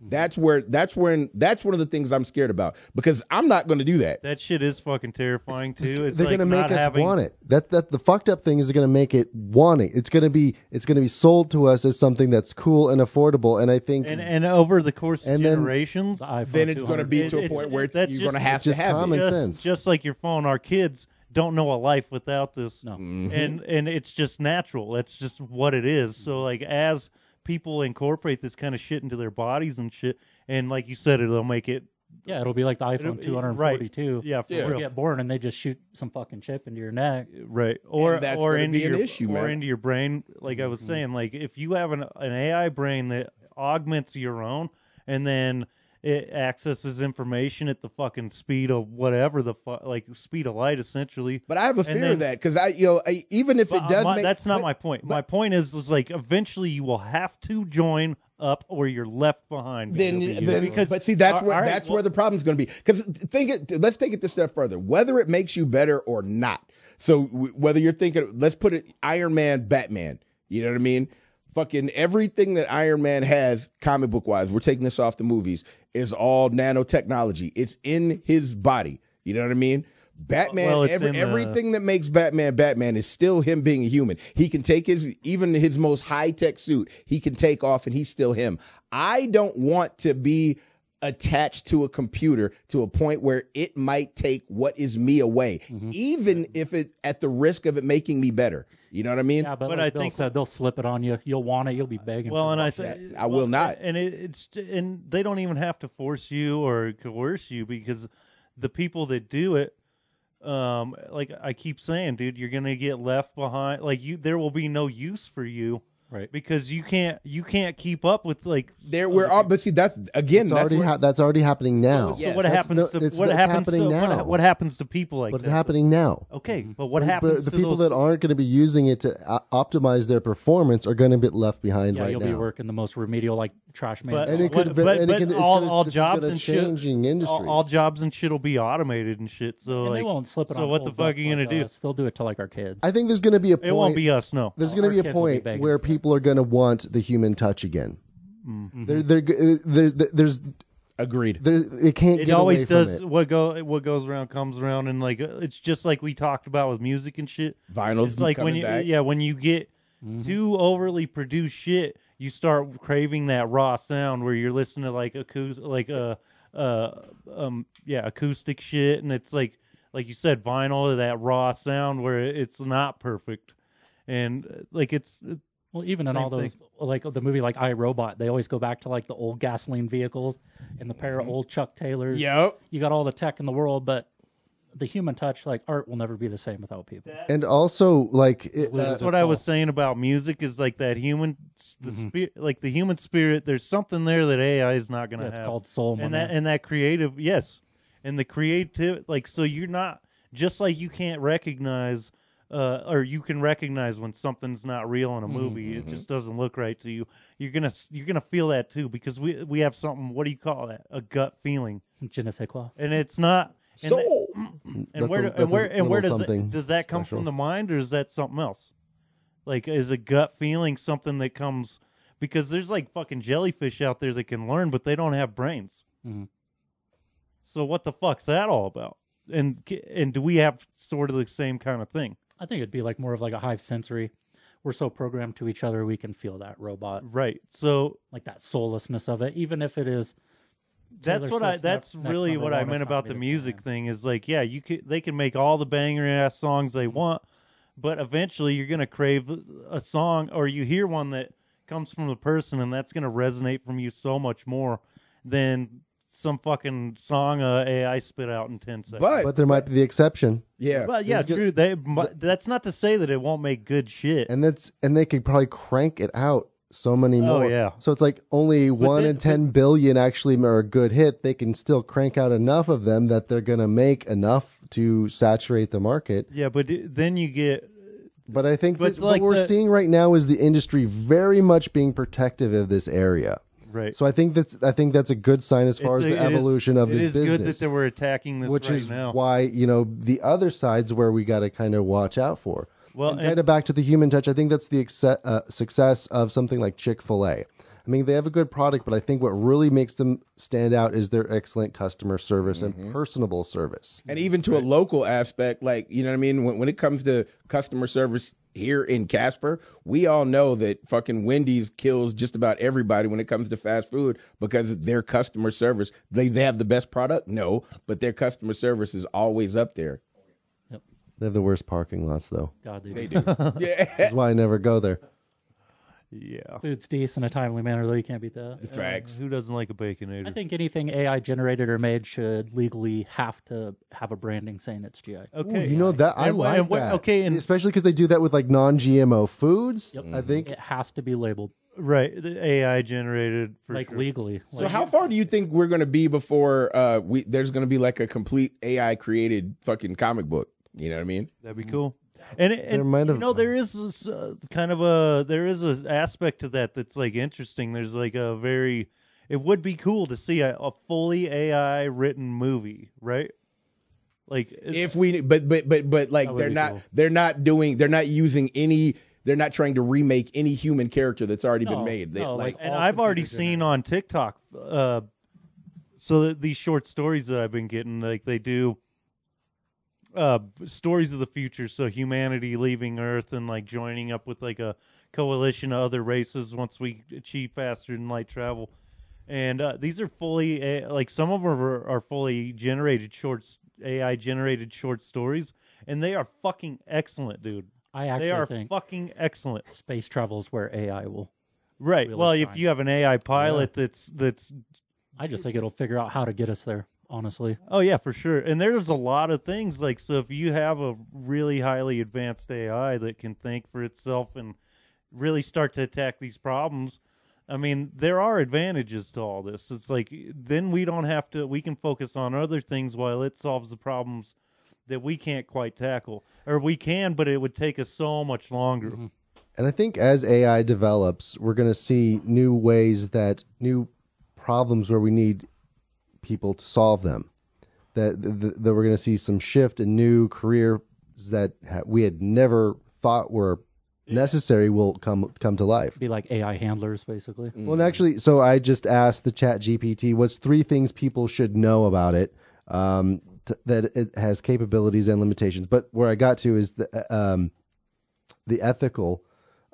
That's where that's when that's one of the things I'm scared about because I'm not going to do that. That shit is fucking terrifying too. It's they're like gonna make us having, want it. That that the fucked up thing is gonna make it want it. It's gonna be it's gonna be sold to us as something that's cool and affordable. And I think and and over the course of And then- generations, The Then it's going to be to a it's- point where it- that's you're going to have to have common it. just, sense. just like your phone, our kids don't know a life without this. No. Mm-hmm. And and it's just natural. That's just what it is. So mm-hmm. like as people incorporate this kind of shit into their bodies and shit, and like you said, it'll make it Yeah, it'll be like the iPhone It'll- 242. Yeah, for You real. get born and they just shoot some fucking chip into your neck. right or And that's or into be an your issue, or into your brain. Like I was mm-hmm. saying, like if you have an an AI brain that augments your own, and then it accesses information at the fucking speed of whatever the fu- like speed of light, essentially. But I have a fear then- of that because I, you know, I, even if it does, my- make, that's not but- my point. my point is, is like eventually you will have to join up, or you're left behind. then, be then because but see that's where right, that's well, where the problem's going to be because think it let's take it a step further whether it makes you better or not so w- whether you're thinking let's put it iron man batman you know what i mean fucking everything that iron man has comic book wise we're taking this off the movies is all nanotechnology it's in his body you know what i mean Batman, Well, every, the- everything that makes Batman Batman is still him being a human. He can take his even his most high tech suit, he can take off and he's still him. I don't want to be attached to a computer to a point where it might take what is me away, Mm-hmm. even if it at the risk of it making me better. You know what I mean? Yeah, but, But like I Bill think- said, they'll slip it on you. You'll want it. You'll be begging. Well, for and it. I think I will not. And it, it's and they don't even have to force you or coerce you because the people that do it, um, like I keep saying, dude, you're gonna get left behind. Like you, there will be no use for you, Right. Because you can't you can't keep up with like there we're all but see that's again it's that's already where- ha- that's already happening now. So Yes, what That's happens no- to it's- what that's happens to happening what, now. what happens to people like but it's that? happening now. Okay, but what happens But the to people those that aren't going to be using it to uh, optimize their performance are going to be left behind yeah, right you'll now. be working the most remedial like trash man. But, And it could ve- but, and it can- it's all, gonna- all jobs and shit, changing all, industries. all jobs and shit will be automated and shit. So and like, they won't slip it so on. what the fuck are ducks you gonna like do? us. They'll do it to like our kids. I think there's going to be a point. It won't be us, no. There's Our going to be a kids will be point where people are going to want the human touch again. Mm-hmm. There, there, uh, there, there, there's, agreed. there, it can't. it get always away from does it. what go what goes around comes around and like it's just like we talked about with music and shit Vinyls it's like when you back. yeah when you get Mm-hmm. too overly produced shit you start craving that raw sound where you're listening to like acoustic like uh uh um yeah acoustic shit and it's like like you said vinyl that raw sound where it's not perfect and uh, like it's Well, even in all those, thing. like the movie like I Robot, they always go back to like the old gasoline vehicles and the pair of old Chuck Taylors. Yep. You got all the tech in the world, but the human touch, like art, will never be the same without people. And also, like, it, That's what I was saying about music is like that human, the Mm-hmm. spirit, like the human spirit. There's something there that AI is not going to Yeah, it's have. called soul. and money. that and that creative, yes, and the creative, like so you're not just like you can't recognize, uh, or you can recognize when something's not real in a movie. Mm-hmm. It just doesn't look right to you. You're gonna you're gonna feel that too because we we have something. What do you call that? A gut feeling, Je ne sais quoi. and it's not. And that- and That's where a- do- and where and where does something that, does that come special. from the mind or is that something else? Like is a gut feeling something that comes because there's like fucking jellyfish out there that can learn but they don't have brains. Mhm. So what the fuck's that all about? And and do we have sort of the same kind of thing? I think it'd be like more of like a hive sensory. We're so programmed to each other, we can feel that robot, Right. So like that soullessness of it, even if it is that's Taylor what I. That's next really number what I one, meant it's not about gonna the be the music same. thing. Is like, yeah, you could. They can make all the banger ass songs they want, but eventually you're gonna crave a song, or you hear one that comes from the person, and that's gonna resonate from you so much more than some fucking song uh, AI spit out in ten seconds. But, But there might be the exception, yeah, Well, yeah, There's good- true. They, but that's not to say that it won't make good shit. and that's and they could probably crank it out so many more. Oh, more. yeah. So it's like only one then- in ten billion actually are a good hit. They can still crank out enough of them that they're going to make enough to saturate the market. yeah, but then you get But I think But this, like what we're the- seeing right now is the industry very much being protective of this area. right. So I think that's I think that's a good sign as far It's as a- the it is- evolution of it this is good that business, they were attacking this which right is now. why you know the other sides where we got to kind of watch out for. Well, and and- kind of back to the human touch, I think that's the exce- uh, success of something like Chick Fil A. I mean, they have a good product, but I think what really makes them stand out is their excellent customer service Mm-hmm. and personable service. and even to a local aspect, like you know what I mean. When when it comes to customer service here in Casper, we all know that fucking Wendy's kills just about everybody when it comes to fast food because their customer service. They they have the best product, no, but their customer service is always up there. They have the worst parking lots, though. God, they, They do. do, yeah. That's why I never go there. yeah. Food's decent, in a timely manner, though. You can't beat that. The Facts. Who doesn't like a I baconator? I think anything AI generated or made should legally have to have a branding saying it's GI. Okay, You know that I And wh- like and wh- that. okay, and- especially because they do that with like non-GMO foods. Yep. I think It has to be labeled right, the AI generated for like sure. legally. So Like, how far do you think we're going to be before uh we there's going to be like a complete AI created fucking comic book? You know what I mean? That'd be cool. And, it- and There might you have- know there is this, uh, kind of a there is an aspect to that that's like interesting. There's like a very it would be cool to see a, a fully AI written movie, right? Like if we but but but but like they're not cool. they're not doing they're not using any they're not trying to remake any human character that's already been made. They, no, like, like- and I've already seen on TikTok uh so that these short stories that I've been getting like they do uh stories of the future. So humanity leaving earth and like joining up with like a coalition of other races once we achieve faster than light travel. And uh, these are fully uh, like some of them are, are fully generated shorts ai generated short stories. And they are fucking excellent dude. I actually they are think fucking excellent. space travels where AI will. right. well if you have an ai pilot that's that's I just think it'll figure out how to get us there. Honestly, Oh yeah, for sure. And there's a lot of things like so if you have a really highly advanced AI that can think for itself and really start to attack these problems, I mean, there are advantages to all this. It's like then we don't have to we can focus on other things while it solves the problems that we can't quite tackle. Or we can, but it would take us so much longer. Mm-hmm. And I think as AI develops, we're going to see new ways that new problems where we need people to solve them. That that, that we're going to see some shift in new careers that ha- we had never thought were necessary will come come to life. be like AI handlers, basically. Well, and actually, so I just asked the Chat GPT what's three things people should know about it um, t- that it has capabilities and limitations. But where I got to is the um, the ethical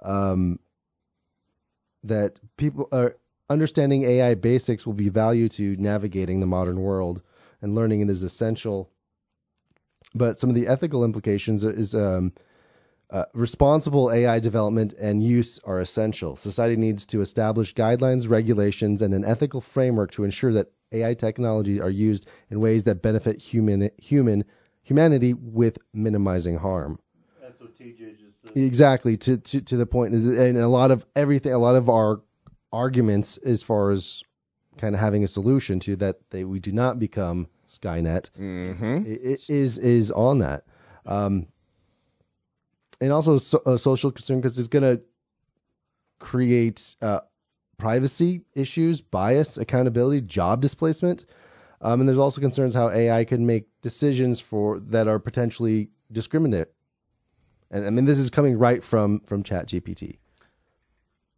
um, that people are understanding AI basics will be value to navigating the modern world, and learning it is essential. But some of the ethical implications is um, uh, responsible AI development and use are essential. Society needs to establish guidelines, regulations, and an ethical framework to ensure that AI technology are used in ways that benefit human human humanity with minimizing harm. That's what TJ just said. Exactly to, to to the point is and a lot of everything a lot of our arguments as far as kind of having a solution to that they we do not become Skynet mm-hmm. i- i- is is on that, um, and also so, a social concern because it's going to create uh, privacy issues, bias, accountability, job displacement, um, and there's also concerns how AI can make decisions for that are potentially discriminate. And I mean, this is coming right from from ChatGPT.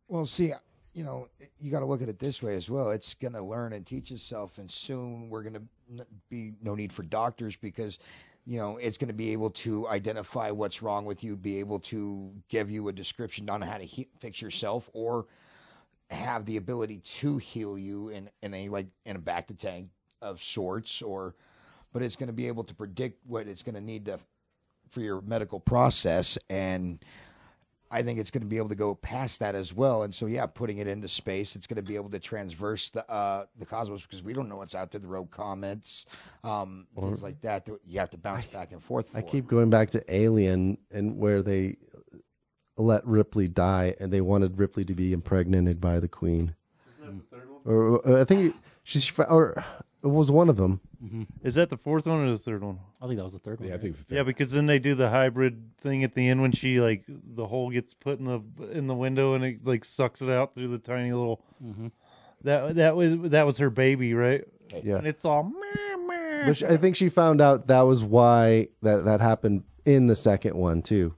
Well, see, you know, you got to look at it this way as well. It's going to learn and teach itself, and soon we're going to be no need for doctors because, you know, it's going to be able to identify what's wrong with you, be able to give you a description on how to he- fix yourself, or have the ability to heal you in, in a like in a bacta tank of sorts or but it's going to be able to predict what it's going to need to for your medical process and I think it's going to be able to go past that as well. And so, yeah, putting it into space, it's going to be able to transverse the uh, the cosmos because we don't know what's out there, the rogue comets, um, things like that. That you have to bounce back and forth. For. I keep going back to Alien and where they let Ripley die, and they wanted Ripley to be impregnated by the Queen. Or, or I think she's or it was one of them. Mm-hmm. Is that the fourth one or the third one? I think that was the third one. Yeah, I think it's the Yeah, because then they do the hybrid thing at the end when she like the hole gets put in the in the window and it like sucks it out through the tiny little. Mm-hmm. That that was that was her baby, right? Yeah, And it's all. meh, meh. But she- I think she found out that was why that that happened in the second one too.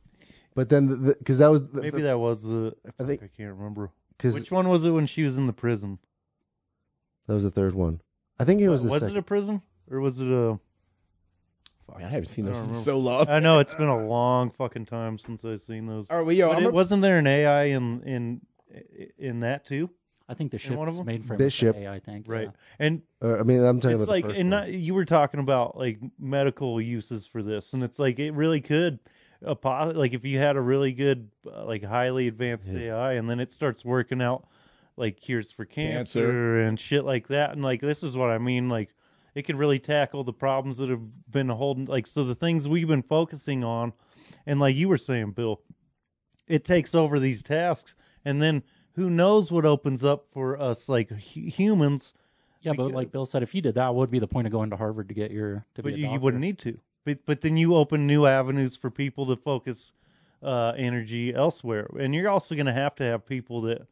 But then because that was the, Maybe that was the. I, think- I can't remember. because Which one was it when she was in the prison? that was the third one. I think it was the was second. it a prison or was it a? Man, I haven't seen I those don't in so long. I know it's been a long fucking time since I've seen those. All right, well, yo, But I'm it, a- wasn't there an AI in in in that too? I think the And one of ship's them? mainframe Bishop. is the AI think Right. yeah. And Uh, I mean, I'm talking it's about like the first and one. not, you were talking about like medical uses for this and it's like it really could a po- like if you had a really good uh, like highly advanced AI and then it starts working out like cures for cancer, Cancer. and shit like that. And like this is what I mean like it can really tackle the problems that have been holding like so the things we've been focusing on and like you were saying Bill it takes over these tasks. And then who knows what opens up for us like hu- humans. Yeah, but like Bill said, if you did that, what would be the point of going to Harvard to get your to be but a you, you wouldn't need to. But but then you open new avenues for people to focus uh, energy elsewhere, and you're also going to have to have people that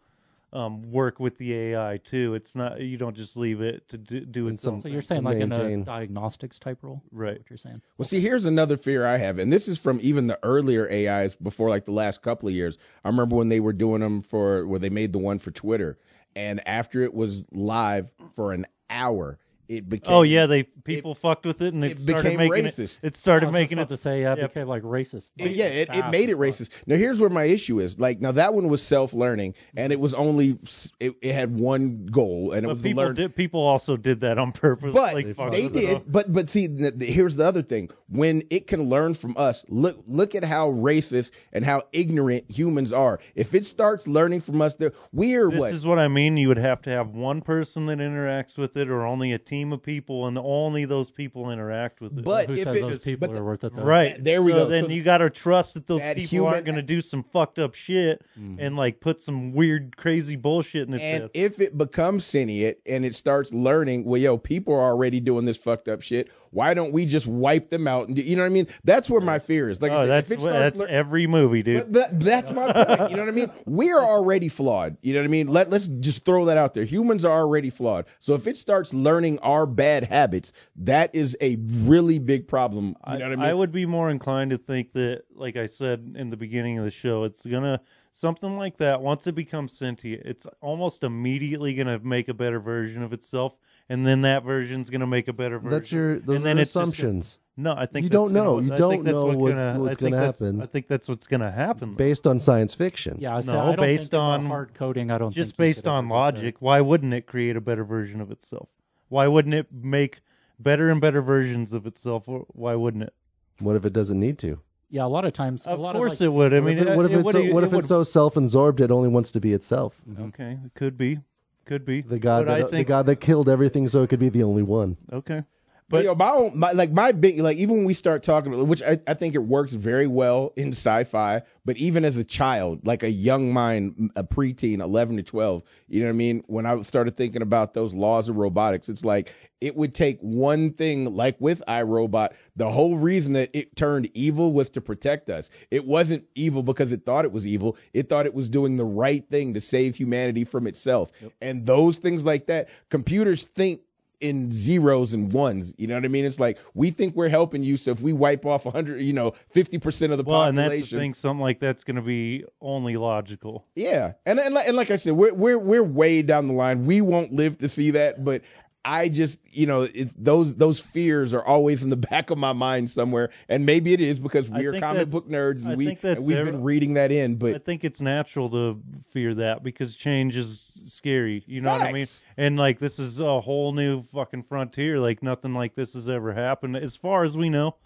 um, work with the AI too. It's not you don't just leave it to do, do it. some- So you're saying like in a diagnostics type role, Right. What you're saying? Well, see, here's another fear I have, and this is from even the earlier AIs before, like the last couple of years. I remember when they were doing them for where they made the one for Twitter, and after it was live for an hour, it oh, became. oh yeah, they people fucked with it, and it, it started became making racist. it. It started I making it to say yeah, it yeah. became like racist. It- yeah, it, it made it as fuck. racist. Now here's where my issue is. Like now that one was self learning, and it was only it, it had one goal, and it But was to people learn. did, people also did that on purpose. But like, fuck they with it did. But but see, th- th- here's the other thing: when it can learn from us, look look at how racist and how ignorant humans are. If it starts learning from us, there we're This what is what I mean. You would have to have one person that interacts with it, or only a team of people, and only those people interact with it. But Who if says it those is- people but are the- worth it? Though? Right. There we So go. Then So you got to trust that those that people human- aren't going to do some fucked up shit mm. and like put some weird, crazy bullshit in its And head. if it becomes sentient and it starts learning, well, yo, people are already doing this fucked up shit. Why don't we just wipe them out? And do- you know what I mean? That's where my fear is. Like I oh, said, that's if it starts that's every movie, dude. That, that's my point. You know what I mean? We're already flawed. You know what I mean? Let, let's just throw that out there. Humans are already flawed. So if it starts learning our bad habits, that is a really big problem. You know what I mean? I would be more inclined to think that, like I said in the beginning of the show, it's gonna something like that. Once it becomes sentient, it's almost immediately gonna make a better version of itself, and then that version's gonna make a better version. That's your those and then are it's just gonna- assumptions no, I think You don't gonna- know. You I don't know what what's- gonna, what's gonna happen. I think that's what's gonna happen. based on science fiction. Yeah, I say, No, I don't based think on- hard coding. I don't just think based on ever get there. logic, why wouldn't it create a better version of itself? Why wouldn't it make better and better versions of itself? Why wouldn't it? What if it doesn't need to? Yeah, a lot of times. Of a lot course of, like, it would. I What mean, uh, if, it- what if it it's so, what it if it's so self-absorbed it only wants to be itself? Mm-hmm. Okay, it could be, could be The god, But I uh, think the god that killed everything, so it could be the only one. okay, But but yo, my, own, my like my big like even when we start talking, about which I, I think it works very well in sci-fi, but even as a child, like a young mind, a preteen, eleven to twelve, you know what I mean? When I started thinking about those laws of robotics, it's like it would take one thing, like with iRobot, the whole reason that it turned evil was to protect us. It wasn't evil because it thought it was evil. It thought it was doing the right thing to save humanity from itself. And those things like that, computers think in zeros and ones. You know what I mean? It's like we think we're helping you, so if we wipe off 100, you know, 50% of the well, and population. that's the thing. Something like that's going to be only logical. Yeah. And, and like, and like I said, we're we're we're way down the line. We won't live to see that, but I just, you know, it's those those fears are always in the back of my mind somewhere, and maybe it is because I we are comic book nerds and I we and we've every- been reading that in. But I think it's natural to fear that because change is scary. You know what I mean? And like this is a whole new fucking frontier. Like nothing like this has ever happened as far as we know.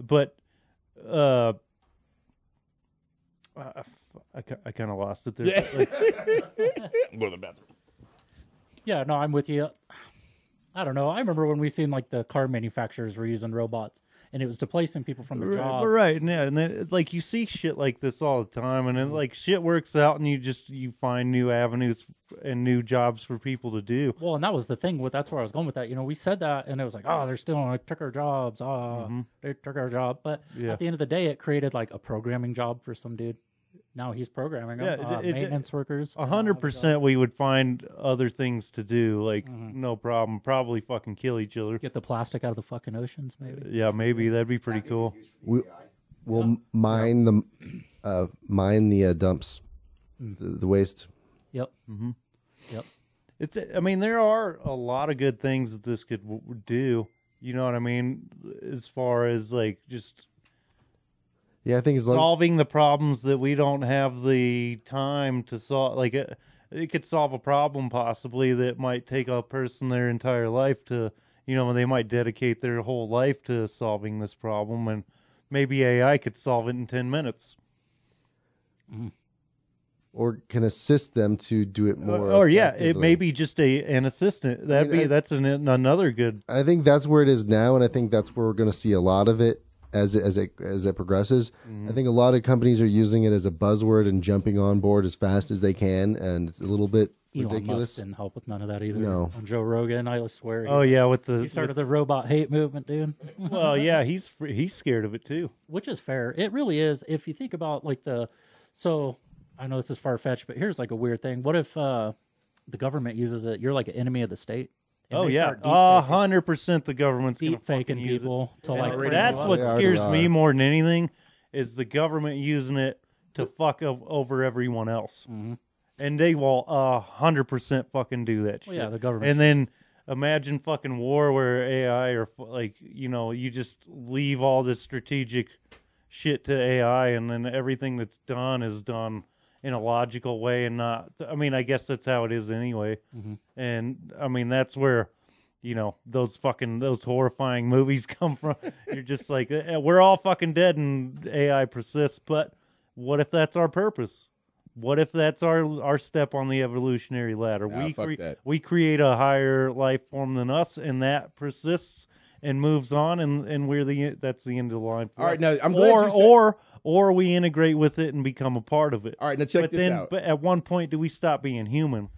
But uh I, I, I kind of lost it there. Like, go to the bathroom. Yeah, no, I'm with you. I don't know. I remember when we seen like the car manufacturers were using robots, and it was displacing people from the job. right, and yeah, and then, like you see shit like this all the time, and then like shit works out, and you just you find new avenues and new jobs for people to do. Well, and that was the thing. With that's where I was going with that. You know, we said that, and it was like, oh, they're still they took our jobs. Ah, they took our job. But Mm-hmm. Yeah. at the end of the day, it created like a programming job for some dude. Now he's programming them. Yeah, uh, it- it- maintenance workers. A hundred percent, we would find other things to do, like no problem. Probably fucking kill each other. Get the plastic out of the fucking oceans, maybe. Yeah, maybe that'd be pretty cool. We, we'll mine the uh, mine the uh, dumps, the, the waste. Yep. Mm-hmm. Yep. It's. I mean, there are a lot of good things that this could w- do. You know what I mean? As far as like just Yeah, I think as long solving the problems that we don't have the time to solve. Like it, it could solve a problem possibly that might take a person their entire life to. You know, they might dedicate their whole life to solving this problem, and maybe AI could solve it in ten minutes. Mm-hmm. or can assist them to do it more. Or, or yeah, it may be just a an assistant. That'd mean, be I- that's an, another good. I think that's where it is now, and I think that's where we're going to see a lot of it as it, as it as it progresses. Mm-hmm. I think a lot of companies are using it as a buzzword and jumping on board as fast as they can, and it's a little bit Elon Musk didn't help with none of that either. No. On Joe Rogan, I swear. Oh yeah, with the he started the robot hate movement, dude. well, yeah, he's he's scared of it too. which is fair. It really is. If you think about like the, so I know this is far fetched, but here's like a weird thing. What if uh, the government uses it? You're like an enemy of the state. And Oh they yeah, a hundred percent. The government's gonna deep faking fucking use it. people to like. And freak that's you what out. They already scares me are. more than anything is the government using it to fuck o- over everyone else, mm-hmm. and they will a hundred percent fucking do that. Shit. Well, yeah, the government And then imagine fucking war where AI or fu- like you know you just leave all this strategic shit to AI, and then everything that's done is done in a logical way and not. I mean, I guess that's how it is anyway. Mm-hmm. And I mean, that's where you know those fucking those horrifying movies come from. You're just like, eh, eh we're all fucking dead and AI persists. But what if that's our purpose? What if that's our our step on the evolutionary ladder? Nah, we that. we create a higher life form than us, and that persists and moves on, and and we're the that's the end of the line. All right, now, I'm glad or you said- or or we integrate with it and become a part of it. All right, now check but this then, out. but at one point, do we stop being human?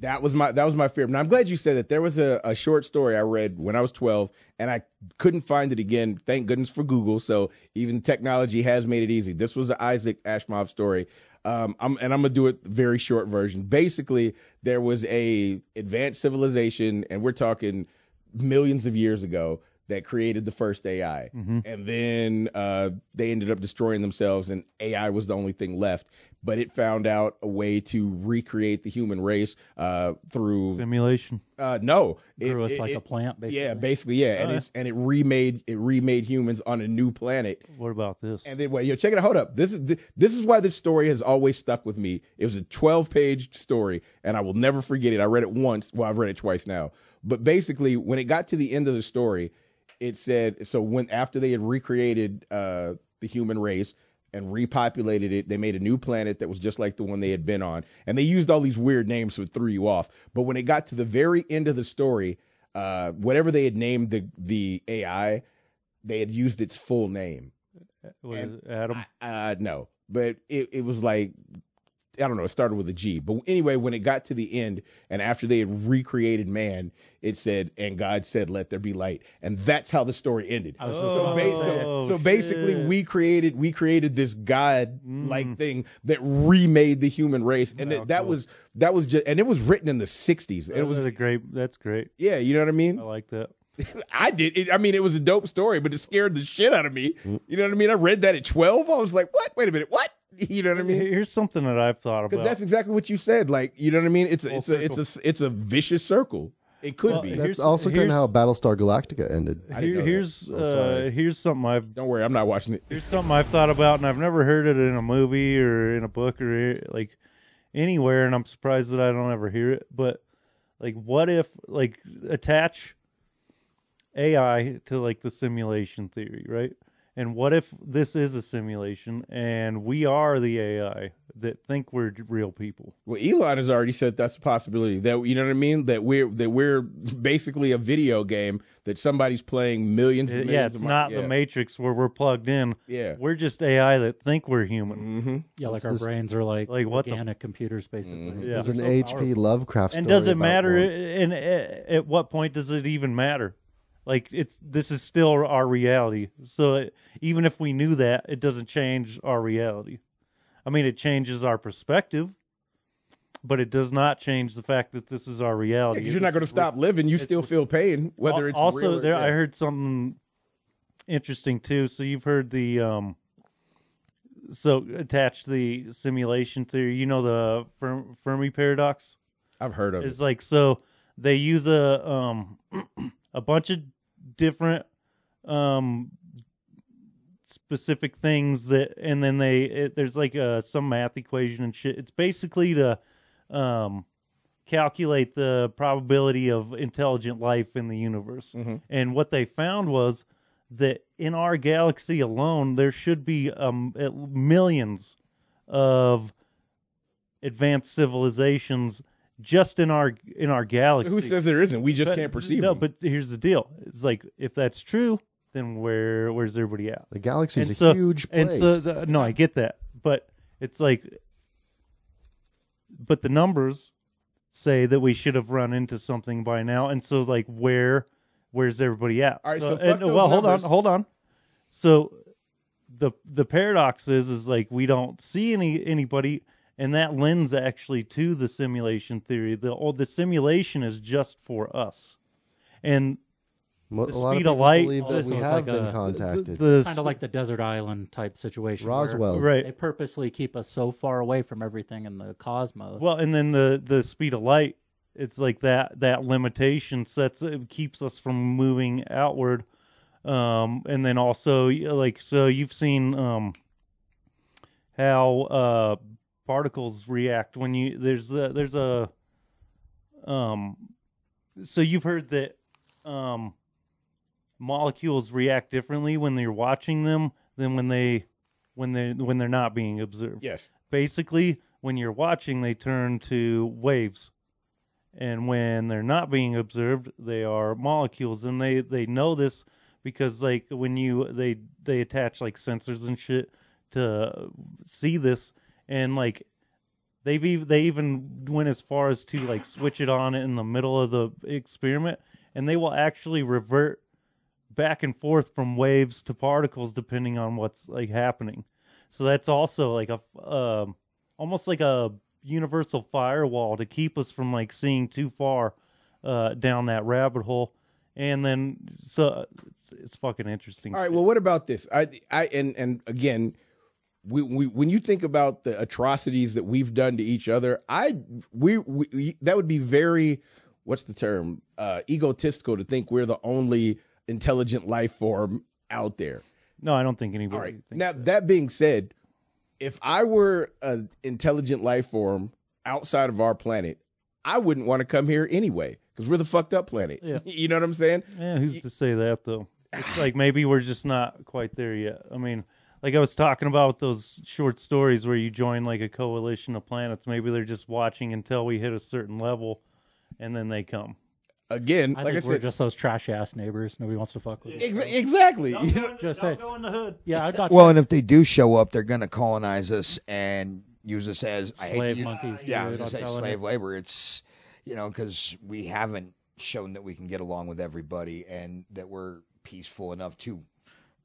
That was my that was my fear. Now I'm glad you said that. There was a, a short story I read when I was 12, and I couldn't find it again. Thank goodness for Google. So even technology has made it easy. This was an Isaac Asimov story. Um, I'm, and I'm gonna do it very short version. Basically, there was a advanced civilization, and we're talking millions of years ago that created the first AI, and then uh, they ended up destroying themselves, and AI was the only thing left. But it found out a way to recreate the human race uh, through Simulation. uh, no, it, Grew us it- like it- a plant, basically. Yeah, basically, yeah, and it's and it remade it remade humans on a new planet. What about this? And then, well, yo, check it out. Hold up. This is this is why this story has always stuck with me. It was a 12 page story, and I will never forget it. I read it once. Well, I've read it twice now. But basically, when it got to the end of the story, it said so. When after they had recreated uh, the human race and repopulated it, they made a new planet that was just like the one they had been on, and they used all these weird names to threw you off. But when it got to the very end of the story, uh, whatever they had named the the AI, they had used its full name. And it, Adam? Uh, no, but it, it was like I don't know. It started with a G, but anyway, when it got to the end, and after they had recreated man, it said, "And God said, let there be light," and that's how the story ended. I was just so, ba- so. Oh, so basically, shit. we created we created this God Mm. like thing that remade the human race, and Wow, that, that cool. was that was just, and it was written in the '60s. It was, That's a great. That's great. yeah, you know what I mean. I like that. I did. It, I mean, it was a dope story, but it scared the shit out of me. Mm. You know what I mean? I read that at 12. I was like, what? Wait a minute. What? You know what I mean? Here's something that I've thought about. Because that's exactly what you said. Like, you know what I mean? It's a, Full it's a, it's a, it's a vicious circle. It could Well, be. here's- That's also kind of how Battlestar Galactica ended. Here, here's uh, here's something I've Don't worry, I'm not watching it. here's something I've thought about, and I've never heard it in a movie or in a book or like anywhere, and I'm surprised that I don't ever hear it. But like, what if like attach AI to like the simulation theory, right? And what if this is a simulation and we are the AI that think we're real people? Well, Elon has already said that's a possibility. That you know what I mean? That we're that we're basically a video game that somebody's playing millions. and yeah, it's of mi- not yeah. the Matrix where we're plugged in. Yeah. We're just AI that think we're human. Mm-hmm. Yeah, like It's our this- brains are like, Like, what the- organic computers, basically. Mhm. Yeah. It's an So H.P. powerful. Lovecraft and does it matter one. and at what point does it even matter like it's this is still our reality so it, even if we knew that it doesn't change our reality i mean it changes our perspective but it does not change the fact that this is our reality Because you're not going to stop living. You still feel pain, whether it's also real or- there i heard something interesting too so you've heard the um so attached to the simulation theory you know the Fer- fermi paradox I've heard of it. it. is like so they use a um a bunch of different um specific things that and then they it, there's like uh some math equation and shit it's basically to um calculate the probability of intelligent life in the universe Mhm. and what they found was that in our galaxy alone there should be um millions of advanced civilizations just in our in our galaxy. Who says there isn't? We just But- can't perceive No, them. but here's the deal: it's like if that's true, then where where's everybody at? The galaxy is a so- huge And place. so, the, no, I get that, but it's like, but the numbers say that we should have run into something by now, and so like where where's everybody at? All right, so fuck and, those well, hold numbers. on, hold on. So the the paradox is is like we don't see any anybody and that lends actually to the simulation theory the oh, the simulation is just for us and Mo- the a lot speed of of light- believe Oh, that so we it's have like been a- contacted. the Kind of like the desert island type situation. where Roswell. right They purposely keep us so far away from everything in the cosmos. well and then the the speed of light it's like that that limitation sets it keeps us from moving outward um and then also like so you've seen um how uh particles react when you there's a, there's a um so you've heard that um molecules react differently when you're watching them than when they when they when they're not being observed. Yes. basically when you're watching they turn to waves. And when they're not being observed they are molecules. And they they know this because like when you they they attach like sensors and shit to see this and like they've even they even went as far as to like switch it on in the middle of the experiment and they will actually revert back and forth from waves to particles depending on what's like happening so that's also like a um almost like a universal firewall to keep us from like seeing too far uh down that rabbit hole and then so it's, it's fucking interesting All right. shit. Well, what about this? I, I, and and again, we, we when you think about the atrocities that we've done to each other, I we, we that would be very what's the term uh, egotistical to think we're the only intelligent life form out there. no i don't think anybody All right. Now that. that being said, if I were an intelligent life form outside of our planet, I wouldn't want to come here anyway because we're the fucked up planet. Yeah. You know what I'm saying? Yeah, who's to say that though? It's like maybe we're just not quite there yet. I mean, like I was talking about those short stories where you join like a coalition of planets. Maybe they're just watching until we hit a certain level, and then they come. Again, I like I think we're said, just those trash ass neighbors. Nobody wants to fuck with. us. ex- exactly. You know? Just say, go in the hood. yeah, I got Well, and if they do show up, they're going to colonize us and use us as I hate to Slave use- monkeys, Yeah, I was gonna say slave you. labor. It's you know because we haven't shown that we can get along with everybody and that we're peaceful enough to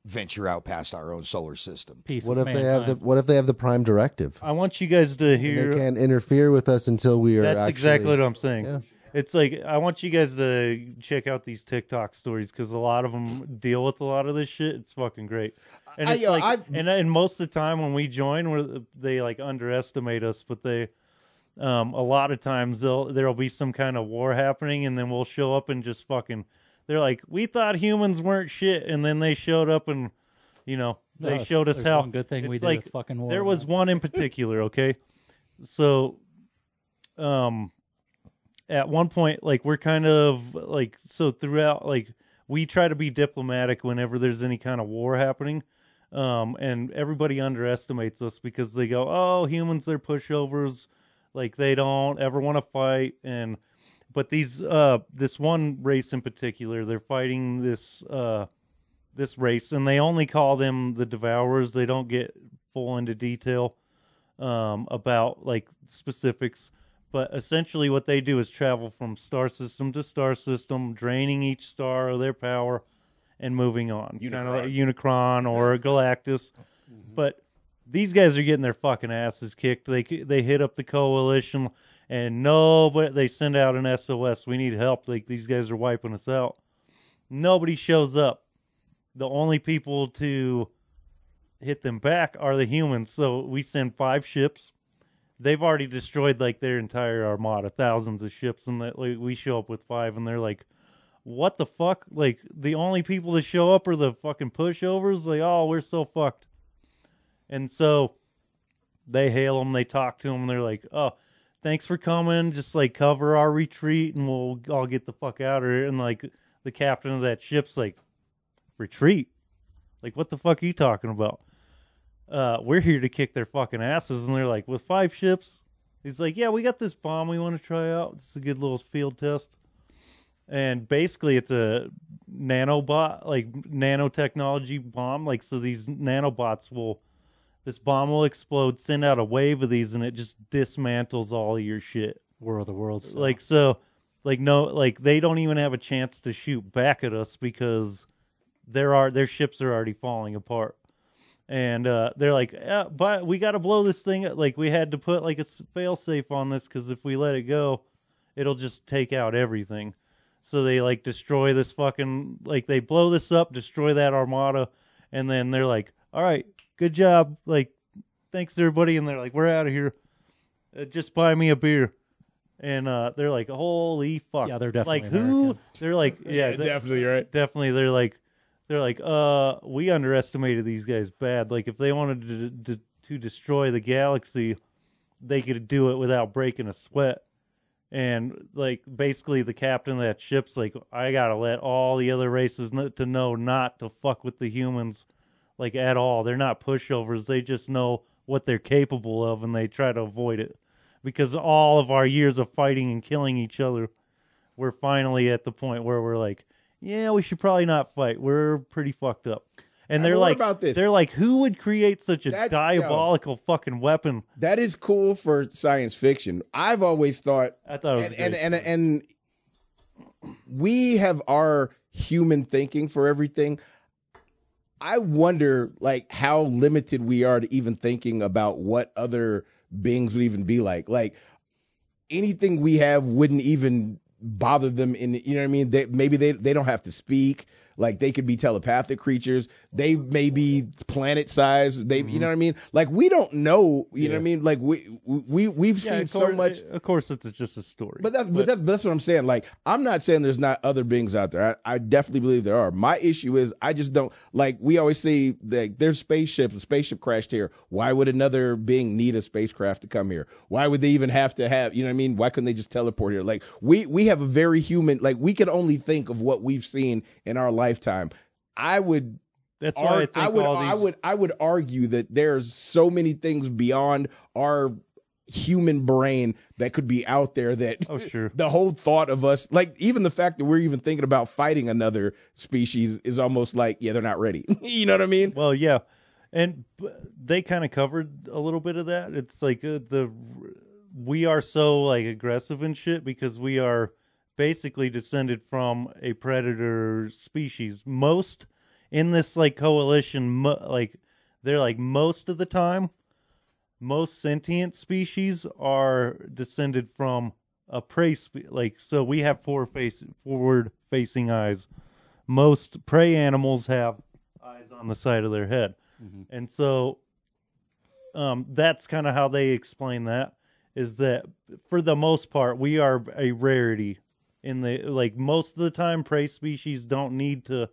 venture out past our own solar system. Peace what with if they have the. What if they have the prime directive? I want you guys to And hear. they can't interfere with us until we are. That's actually, exactly what I'm saying. Yeah. It's like I want you guys to check out these TikTok stories because a lot of them deal with a lot of this shit. It's fucking great, and it's yo, like, I- and and most of the time when we join, we they like underestimate us, but they um, a lot of times they'll there'll be some kind of war happening, and then we'll show up and just fucking. They're like, we thought humans weren't shit, and then they showed up and, you know, they No, showed us how. good thing we did like with fucking war, there was one in particular. Okay, so, um, at one point, like we're kind of like so throughout, like we try to be diplomatic whenever there's any kind of war happening. Um, and everybody underestimates us because they go, "Oh, humans, they're pushovers. Like they don't ever want to fight." And but these, uh, this one race in particular, they're fighting this, uh, this race, and they only call them the Devourers. They don't get full into detail um, about like specifics. But essentially, what they do is travel from star system to star system, draining each star of their power and moving on. Kind of like Unicron or Galactus. But these guys are getting their fucking asses kicked. They they hit up the coalition, and nobody. They send out an SOS. We need help. Like these guys are wiping us out. Nobody shows up. The only people to hit them back are the humans. So we send five ships. They've already destroyed like their entire armada, thousands of ships, and that like, we show up with five, and they're like, "What the fuck?" Like the only people to show up are the fucking pushovers. Like, oh, we're so fucked. And so they hail them, they talk to them, and they're like, "Oh, thanks for coming. Just like cover our retreat, and we'll all get the fuck out of here." And like the captain of that ship's like, "Retreat? Like what the fuck are you talking about?" uh, we're here to kick their fucking asses. And they're like, with five ships? He's like, yeah, we got this bomb we want to try out. It's a good little field test. And basically, it's a nanobot, like nanotechnology bomb. Like, so these nanobots will, this bomb will explode, send out a wave of these, and it just dismantles all your shit. War of the Worlds. Like, so, like, no, like, they don't even have a chance to shoot back at us because there are, their ships are already falling apart and uh, they're like, yeah, but we got to blow this thing. up. Like we had to put like a fail safe on this because if we let it go, it'll just take out everything. So they like destroy this fucking like they blow this up, destroy that armada, and then they're like, all right, good job, like thanks everybody, and they're like, we're out of here. Uh, just buy me a beer. And uh, they're like, holy fuck! Yeah, they're definitely like who? American. They're like, yeah, they- definitely right. definitely they're like they're like uh we underestimated these guys bad like if they wanted to, to to destroy the galaxy they could do it without breaking a sweat and like basically the captain of that ship's like i gotta let all the other races kn- to know not to fuck with the humans like at all they're not pushovers they just know what they're capable of and they try to avoid it because all of our years of fighting and killing each other we're finally at the point where we're like, yeah, we should probably not fight. We're pretty fucked up. And they're like, about this? they're like, who would create such a That's- diabolical fucking weapon? That is cool for science fiction. I've always thought I thought it was and, and, great. and and we have our human thinking for everything. I wonder like how limited we are to even thinking about what other beings would even be like. Like anything we have wouldn't even bother them in you know what I mean? They maybe they they don't have to speak. Like they could be telepathic creatures. They may be planet size. They you know mm-hmm. what I mean? Like we don't know, you know what I mean? Like we we we've yeah, seen of so much Of course, it's just a story. but that's but, that's that's what I'm saying. Like I'm not saying there's not other beings out there. I, I definitely believe there are. My issue is I just don't like. We always see that there's spaceships. A spaceship crashed here. Why would another being need a spacecraft to come here? Why would they even have to have? You know what I mean? Why couldn't they just teleport here? Like we we have a very human. Like we can only think of what we've seen in our lifetime. I would that's why I ar- I would all these. I would I would argue that there's so many things beyond our human brain that could be out there that Oh, sure. the whole thought of us like even the fact that we're even thinking about fighting another species is almost like yeah they're not ready you know what I mean Well, yeah, and they kind of covered a little bit of that. It's like uh, the we are so like aggressive and shit because we are basically descended from a predator species. Most in this like coalition, mo- like they're like most of the time, most sentient species are descended from a prey. Spe- like so, we have four face forward facing eyes. Most prey animals have eyes on the side of their head. And so um, that's kind of how they explain that. is that for the most part we are a rarity in the like most of the time prey species don't need to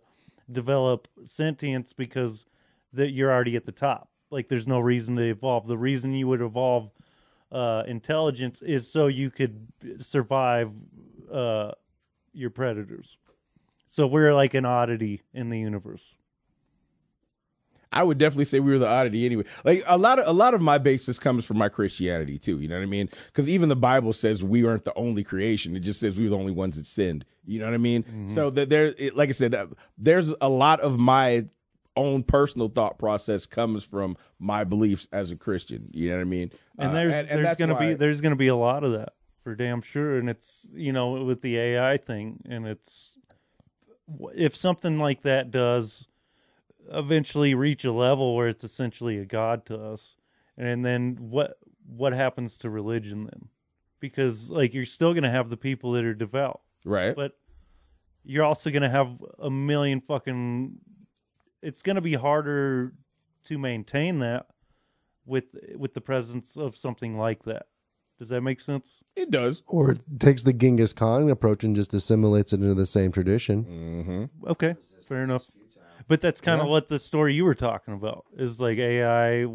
develop sentience because that you're already at the top. Like there's no reason to evolve. The reason you would evolve uh, intelligence is so you could survive uh, your predators. So we're like an oddity in the universe. I would definitely say we were the oddity anyway. Like a lot of a lot of my basis comes from my Christianity too. You know what I mean? Because even the Bible says we aren't the only creation. It just says we were the only ones that sinned. You know what I mean? So that there, it, like I said, uh, there's a lot of my own personal thought process comes from my beliefs as a Christian. You know what I mean? and Uh, there's and there's that's gonna be there's gonna be a lot of that for damn sure and it's you know with the ai thing and it's if something like that does eventually reach a level where it's essentially a god to us and then what what happens to religion then because like you're still gonna have the people that are devout right. but you're also going to have a million fucking it's going to be harder to maintain that with with the presence of something like that does that make sense it does. Or it takes the Genghis Khan approach and just assimilates it into the same tradition. Mm-hmm. okay fair enough but that's kind of what the story you were talking about is like ai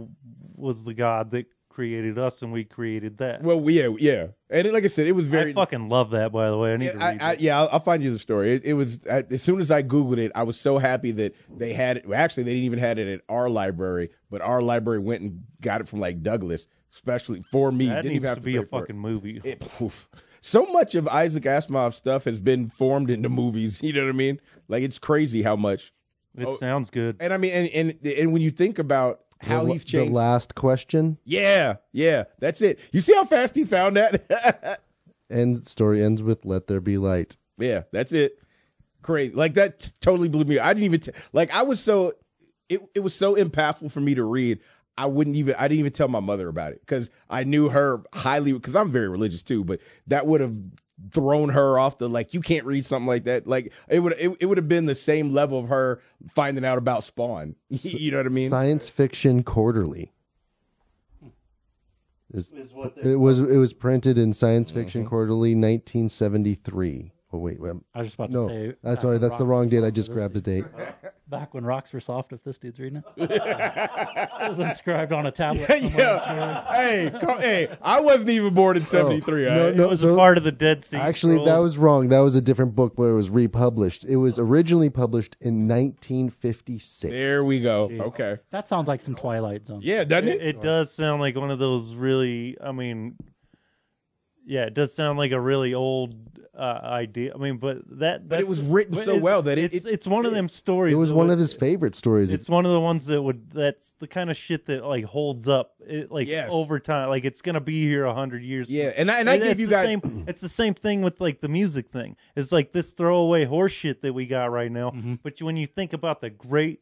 was the god that created us and we created that Well, yeah, yeah, and it, like I said, it was very i fucking love that by the way i need Yeah, to I, read I, it. yeah, I'll, I'll find you the story. It, it was I, as soon as I googled it, I was so happy that they had it. Well, actually, they didn't even had it at our library, but our library went and got it from like Douglas, especially for me. that didn't needs even have to to, be pay a for it. fucking movie It, poof. So much of Isaac Asimov's stuff has been formed into movies. You know what I mean? Like it's crazy how much. It Oh. sounds good And I mean, and and, and when you think about how the, he's changed, the last question yeah, yeah, that's it. You see how fast he found that? and story ends with "Let there be light." Yeah, that's it. Crazy. Like that t- totally blew me. I didn't even t- like. I was so it. It was so impactful for me to read. I wouldn't even. I didn't even tell my mother about it because I knew her highly. Because I'm very religious too. But that would have thrown her off the like. You can't read something like that. Like it would. It, it would have been the same level of her finding out about Spawn. you know what I mean? Science Fiction Quarterly. Is- is what It was it was printed in Science Mm-hmm. Fiction Quarterly, 1973. Oh wait, wait I was just about to say. that's back sorry, that's the wrong date. I just if grabbed a this- date. Back when rocks were soft, if this dude's reading it. it was inscribed on a tablet. somewhere, yeah. hey, come, hey. I wasn't even born in '73. Oh, no, right? no, it was so- a part of the dead sea Actually, that was wrong. That was a different book, but it was republished. It was originally published in 1956. There we go. Jeez. Okay. That sounds like some Twilight Zone. Yeah, doesn't It, it? it does sound like one of those really. I mean, yeah, it does sound like a really old uh, idea. I mean, but that But it was written so it's- well that it- it's it- it's one of them stories. It was one would- of his favorite stories. It's one of the ones that would. That's the kind of shit that like holds up. It, like Yes. over time, like it's gonna be here a hundred years. Yeah, and I, and I It- gave you the guys. Same, it's the same thing with like the music thing. It's like this throwaway horse shit that we got right now. But when you think about the great,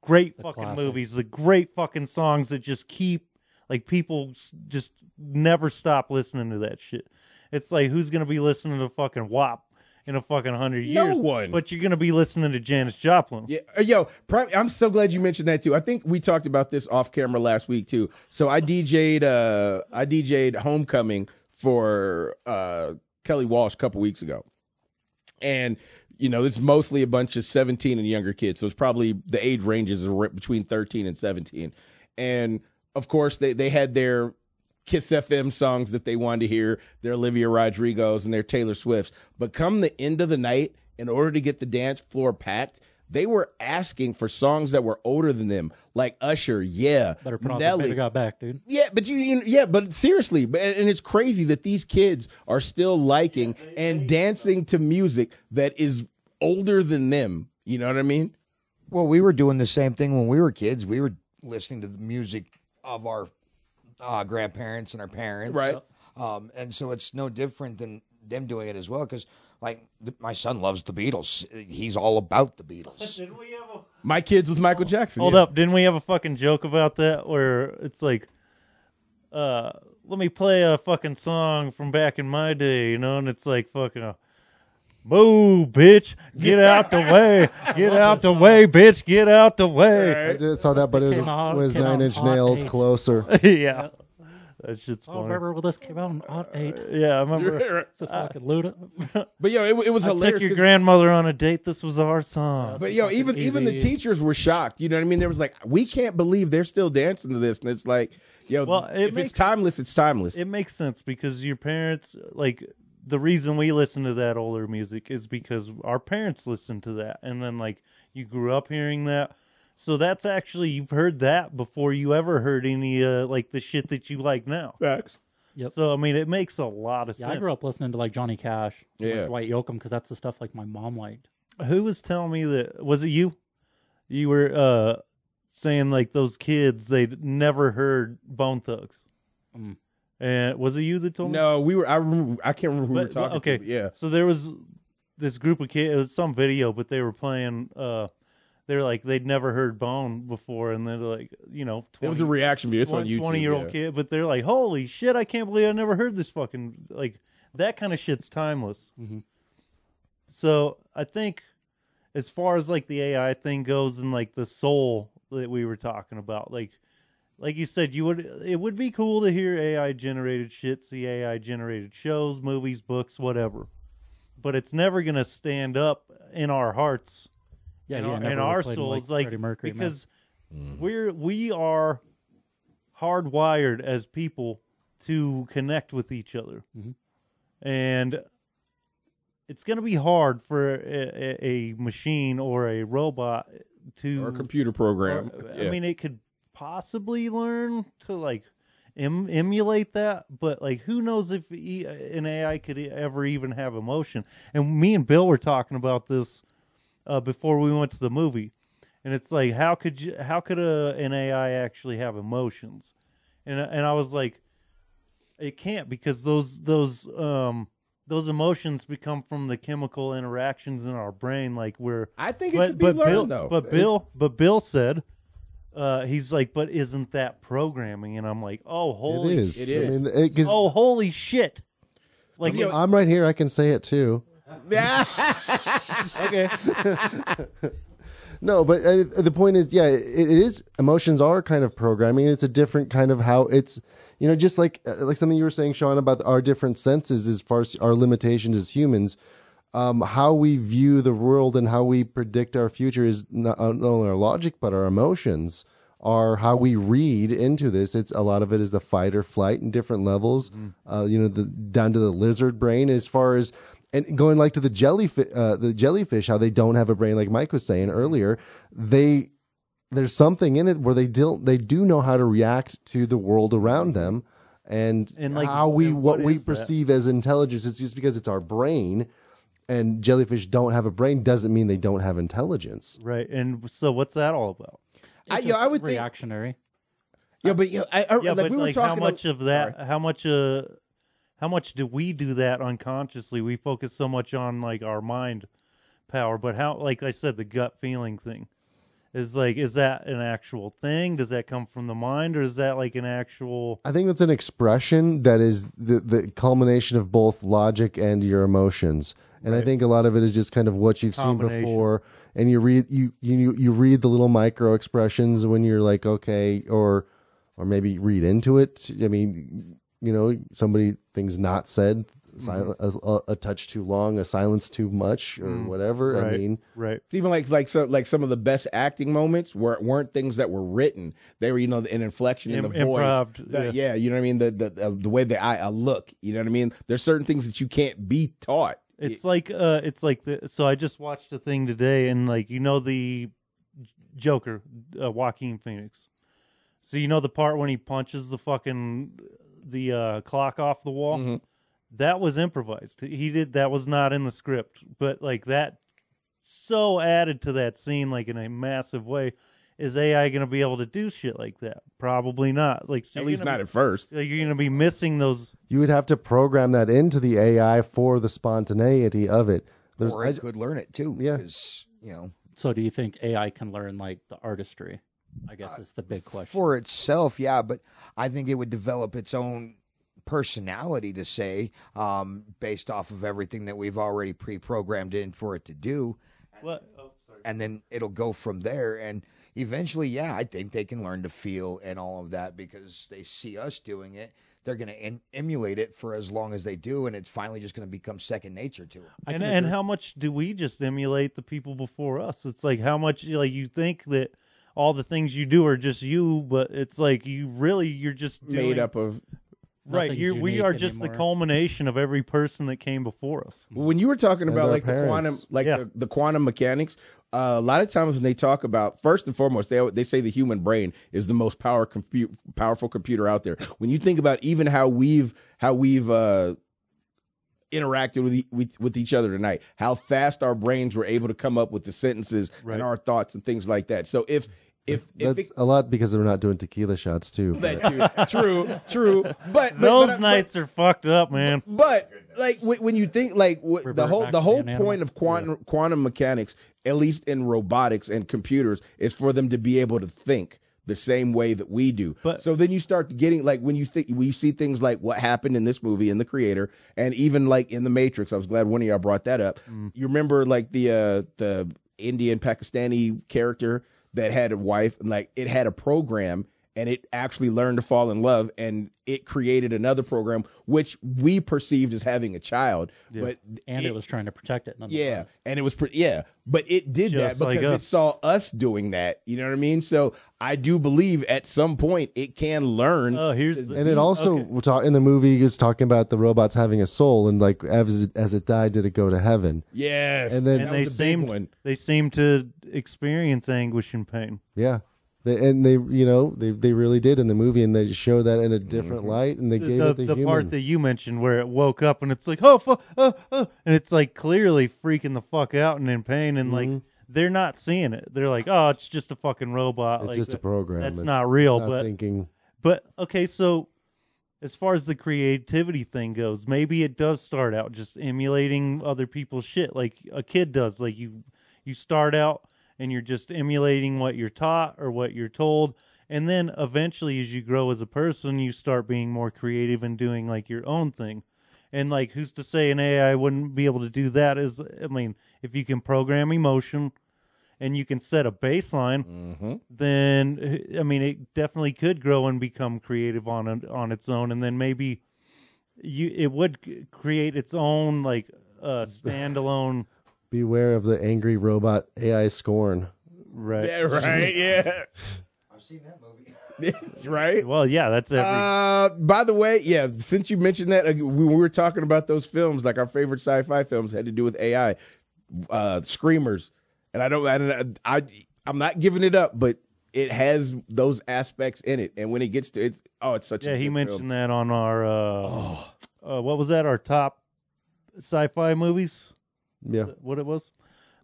great fucking classics. movies, the great fucking songs that just keep like people just never stop listening to that shit. It's like who's gonna be listening to fucking WAP in a fucking hundred years. No one. But you're gonna be listening to Janis Joplin. Yeah, uh, yo, I'm so glad you mentioned that too. I think we talked about this off camera last week too. So I DJ'd, uh, I DJ'd Homecoming for uh, Kelly Walsh a couple weeks ago, and you know it's mostly a bunch of 17 and younger kids. So it's probably the age ranges are between 13 and 17, and of course they they had their Kiss FM songs that they wanted to hear, their Olivia Rodrigo's and their Taylor Swift's. But come the end of the night, in order to get the dance floor packed, they were asking for songs that were older than them, like Usher, yeah, Better pronounce it. Nelly, got back, dude. yeah, but you, you yeah, but seriously, but and and it's crazy that these kids are still liking and dancing to music that is older than them. You know what I mean? Well, we were doing the same thing when we were kids. We were listening to the music of our uh, grandparents and our parents, Right. Um, and so it's no different than them doing it as well. Because like th- my son loves the Beatles. He's all about the Beatles. Didn't we have a My kids with Michael Jackson. Hold yeah. up, didn't we have a fucking joke about that where it's like, uh, let me play a fucking song from back in my day, you know, and it's like fucking a move, bitch, get out the way, get out the way, bitch, get out the way. I did saw that, but it was, Came out- was came out Nine Inch hot Nails eight. closer. yeah, That shit's Oh, funny. remember when this came out on Odd Eight? Uh, yeah, I remember. It's a fucking Luda. But yo, it, it was I hilarious. took your 'cause- grandmother on a date. This was our song. But yo, fucking even even the easy. teachers were shocked. You know what I mean? There was like, we can't believe they're still dancing to this, and it's like, yo, Well, it if makes- it's timeless, it's timeless. It makes sense because your parents, like, the reason we listen to that older music is because our parents listened to that, and then like you grew up hearing that. So that's actually you've heard that before you ever heard any uh, like the shit that you like now. Facts. Yep. So I mean, it makes a lot of Yeah, sense. I grew up listening to like Johnny Cash, like Yeah. Dwight Yoakam, because that's the stuff like my mom liked. Who was telling me that? Was it you? You were uh saying like those kids they'd never heard Bone Thugs. Mm. And was it you that told me? No, we were. I remember. I can't remember who we were But- talking. okay, to, but yeah. So there was this group of kids. It was some video, but they were playing. uh They're like they'd never heard Bone before, and they're like, you know, 20, It was a reaction video. It's on YouTube. Twenty year old yeah. kid, but they're like, holy shit! I can't believe I never heard this fucking like that kind of shit's timeless. Mhm. So I think, as far as like the AI thing goes, and like the soul that we were talking about, like. Like you said, you would it would be cool to hear AI generated shit, see AI generated shows, movies, books, whatever. But it's never gonna stand up in our hearts Yeah, in, yeah, our, in our souls, like, like, Freddie Mercury, man. because we're we are hardwired as people to connect with each other, Mhm. and it's going to be hard for a, a, a machine or a robot to. Or a computer program. or- yeah. I mean, it could possibly learn to like em- emulate that, but like, who knows if e- an AI could ever even have emotion? And me and Bill were talking about this uh, before we went to the movie, and it's like, how could you? How could a an AI actually have emotions? And and I was like, it can't because those those um those emotions become from the chemical interactions in our brain, like we're I think it but could be but learned Bill, though. but Bill, but Bill said, uh, he's like, but isn't that programming? And I'm like, oh, holy, it is. It I mean, it, 'cause oh, holy shit! Like, I'm right here. I can say it too. Yeah. okay, No, but uh, the point is, yeah, it, it is. Emotions are kind of programming. It's a different kind of how it's, you know, just like uh, like something you were saying, Sean, about our different senses as far as our limitations as humans. Um, how we view the world and how we predict our future is not, uh, not only our logic, but our emotions are how we read into this. It's a lot of it is the fight or flight in different levels. Uh, you know, the down to the lizard brain as far as and going like to the jellyfish, uh, the jellyfish, how they don't have a brain, like Mike was saying earlier. They there's something in it where they do they do know how to react to the world around them, and, And, like, how we what, what we is that? perceive as intelligence. It's just because it's our brain, and jellyfish don't have a brain doesn't mean they don't have intelligence. right. And so, what's that all about? I, It's yo, I just would think. reactionary. Yeah, but yo, I, I, Yeah, like but we were like, talking. how much a- of that? How much? Uh, how much do we do that unconsciously? We focus so much on like our mind power, but how? Like I said, the gut feeling thing is like, is that an actual thing? Does that come from the mind, or is that like an actual? I think that's an expression that is the the culmination of both logic and your emotions. And I think a lot of it is just kind of what you've seen before, and you read you you you read the little micro expressions when you're like okay, or or maybe read into it. I mean, you know, somebody things not said, sil- a, a touch too long, a silence too much, or whatever. right, I mean, right. It's even like like so like some of the best acting moments were weren't things that were written. They were you know an inflection in Im- the voice. improv'd, The- yeah. yeah. you know what I mean. The the uh, the way the eye uh, look. You know what I mean. There's certain things that you can't be taught. It's like uh it's like the so I just watched a thing today and like you know the Joker, uh, Joaquin Phoenix. So you know the part when he punches the fucking the uh clock off the wall? Mhm. That was improvised. He did that was not in the script, but like that so added to that scene like in a massive way. Is AI going to be able to do shit like that? Probably not. Like so At least not be- at first. like, you're going to be missing those you would have to program that into the AI for the spontaneity of it. There's or I, it could learn it too. Yeah. you know So, do you think AI can learn like the artistry? I guess is the big question. for itself, yeah, but I think it would develop its own personality to say, um, based off of everything that we've already pre-programmed in for it to do, what oh, and then it'll go from there. And eventually, yeah, I think they can learn to feel and all of that because they see us doing it. They're going to em- emulate it for as long as they do, and it's finally just going to become second nature to them. And and how much do we just emulate the people before us? It's like how much like you think that all the things you do are just you, but it's like you really you're just doing, Made up of right. You're, we are just the culmination of every person that came before us. when you were talking And about our like the quantum like Yeah. the, the quantum mechanics uh, a lot of times when they talk about first and foremost they they say the human brain is the most power compute powerful computer out there when you think about even how we've how we've uh interacted with, e- with with each other tonight how fast our brains were able to come up with the sentences Right. and our thoughts and things like that so if if if That's it, a lot because we're not doing tequila shots too. but- that too, true true but, but Those but- nights are fucked up, man. But like when when you think like w- the whole the whole point animals. of quantum quantum mechanics, at least in robotics and computers, is for them to be able to think the same way that we do. But- so then you start getting like when you think when you see things like what happened in this movie in the creator and even like in the Matrix. I was glad one of y'all brought that up. Mm. You remember like the uh the Indian Pakistani character that had a wife like it had a program and it actually learned to fall in love and it created another program which we perceived as having a child but and it, was trying to protect it. yeah and it was pretty yeah but it did Just that like because it saw us doing that you know what i mean so i do believe at some point it can learn Oh, here's the, And it also Okay. talk, in the movie he was talking about the robots having a soul and like as it, as it died, did it go to heaven? yes And then- and they was seemed one they seem to experience anguish and pain. Yeah, they, and they you know they they really did in the movie, and they show that in a different light, and they gave the, it the, the human. part that you mentioned where it woke up and it's like oh fu- uh, uh, and it's like clearly freaking the fuck out and in pain and like they're not seeing it they're like oh it's just a fucking robot it's like, just a program. that's It's- not real not but thinking. but okay so as far as the creativity thing goes maybe it does start out just emulating other people's shit like a kid does like you you start out and you're just emulating what you're taught or what you're told. And then eventually as you grow as a person you start being more creative and doing like your own thing. And like who's to say an ai wouldn't be able to do that is i mean if you can program emotion and you can set a baseline then i mean it definitely could grow and become creative on on its own. And then maybe you it would create its own like uh standalone Beware of the angry robot AI scorn. right yeah right yeah I've seen that movie. That's right well yeah that's every Uh, by the way, yeah, since you mentioned that, uh, we we were talking about those films, like our favorite sci-fi films had to do with AI, uh, Screamers, and I don't, I, I, I'm not giving it up, but it has those aspects in it, and when it gets to it's, oh, it's such. A Yeah a he mentioned film. that on our uh, uh what was that our top sci-fi movies Yeah, what it was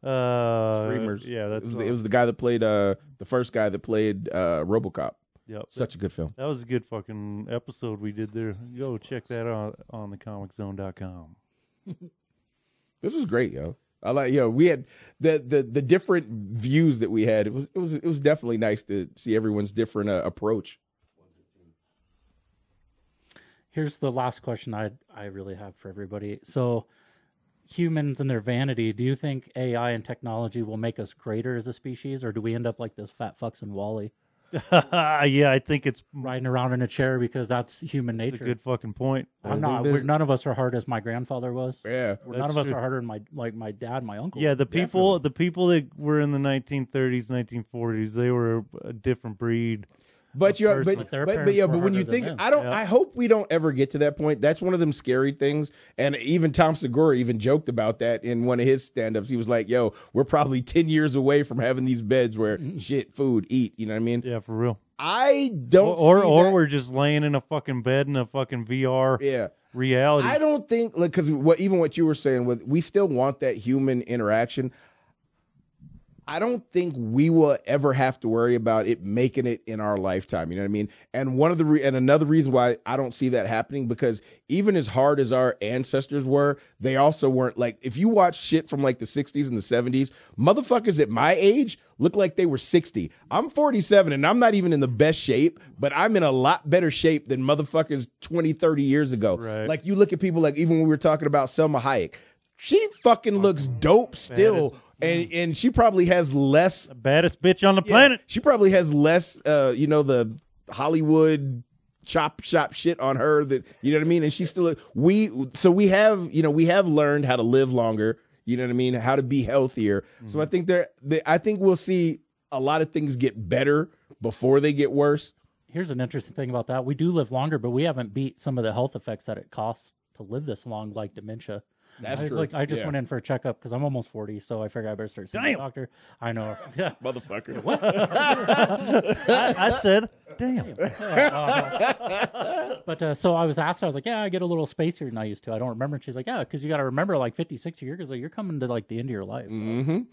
uh Screamers. yeah it that's was, uh, the, it was the guy that played uh the first guy that played uh RoboCop. yep. Such a good film. that was a good fucking episode we did there go check that out on thecomiczone.com This was great, yo. I like, yo. We had the the the different views that we had. It was it was it was definitely nice to see everyone's different uh, approach. Here's the last question I I really have for everybody. So, humans and their vanity. Do you think AI and technology will make us greater as a species, or do we end up like those fat fucks in WALL-E, yeah i think it's riding around in a chair because that's human It's a nature? good fucking point. I I'm think not. We're, none of us are hard as my grandfather was. Yeah. We're- none of us true. are harder than my like my dad, my uncle. Yeah, the people, the people that were in the 1930s, 1940s, they were a different breed. But you, but But but, but, yeah, but when you think. I don't, Yeah. I hope we don't ever get to that point. That's one of them scary things. And even Tom Segura even joked about that in one of his stand-ups. He was like, "Yo, we're probably ten years away from having these beds where shit, food, eat." You know what I mean? Yeah, for real. I don't, Or, or, or we're just laying in a fucking bed in a fucking VR yeah. reality. I don't think like because what even what you were saying with we still want that human interaction. I don't think we will ever have to worry about it making it in our lifetime. You know what I mean? And one of the re- and another reason why I don't see that happening because even as hard as our ancestors were, they also weren't like if you watch shit from like the 60s and the 70s, motherfuckers at my age look like they were 60. I'm 47 and I'm not even in the best shape, but I'm in a lot better shape than motherfuckers 20, 30 years ago. Right. Like you look at people like even when we were talking about Salma Hayek, she fucking looks dope still and and she probably has less. Baddest bitch on the yeah, planet. she probably has less. Uh, you know the Hollywood chop shop shit on her that you know what I mean. And she's still we. So we have you know we have learned how to live longer. You know what I mean? How to be healthier. So I think there. They, I think we'll see a lot of things get better before they get worse. Here's an interesting thing about that: we do live longer, but we haven't beat some of the health effects that it costs to live this long, like dementia. That's I, true. Like I just Yeah. went in for a checkup because I'm almost 40, so I figure I better start seeing Damn. a doctor. I know. Yeah. Motherfucker. I, I said, damn. But uh, so I was asked, I was like, "Yeah, I get a little spacier than I used to. I don't remember." And she's like, "Yeah, because you got to remember, like 50, 60 years ago, you're coming to like the end of your life."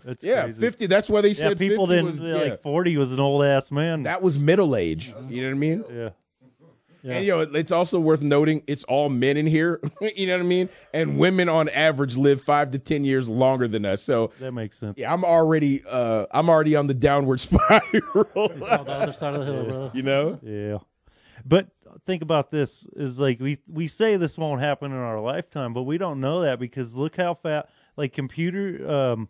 That's Yeah, crazy. fifty. That's why they Yeah, said people 50 didn't was, yeah, yeah. like forty was an old ass man. that was middle age. You know what I mean? yeah. And you know, it's also worth noting it's all men in here. you know what I mean? And women on average live five to ten years longer than us. So That makes sense. yeah, I'm already uh I'm already on the downward spiral. On the other side of the hill, bro. you know? Yeah. But think about this is like we we say this won't happen in our lifetime, but we don't know that because look how fast like computer um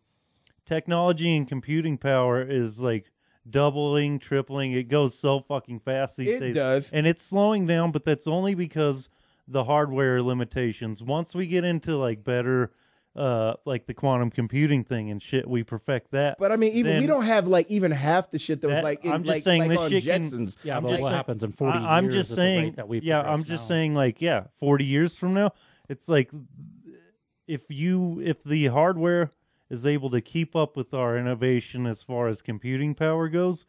technology and computing power is like doubling, tripling. It goes so fucking fast these It days. does. And it's slowing down, but that's only because the hardware limitations. Once we get into like better uh like the quantum computing thing and shit, we perfect that. But I mean, even we don't have like even half the shit that, was like in, I'm just like, saying like this on shit can- Yeah, I'm but just what saying- happens in 40 I, am years just at the saying that we yeah i'm just now? saying like yeah 40 years from now it's like if you if the hardware is able to keep up with our innovation as far as computing power goes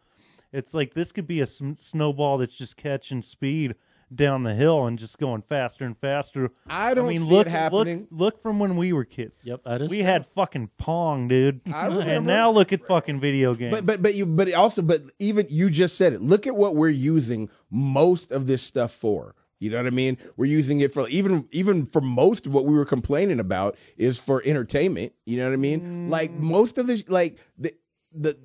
it's like this could be a sm- snowball that's just catching speed down the hill and just going faster and faster I don't mean see look it happening. look look from when we were kids Yep, that is we true. had fucking pong dude I and remember. now look at fucking video games But but but you but also but even you just said it. Look at what we're using most of this stuff for. You know what I mean? We're using it for even even for most of what we were complaining about is for entertainment. You know what I mean? Like most of this, like the the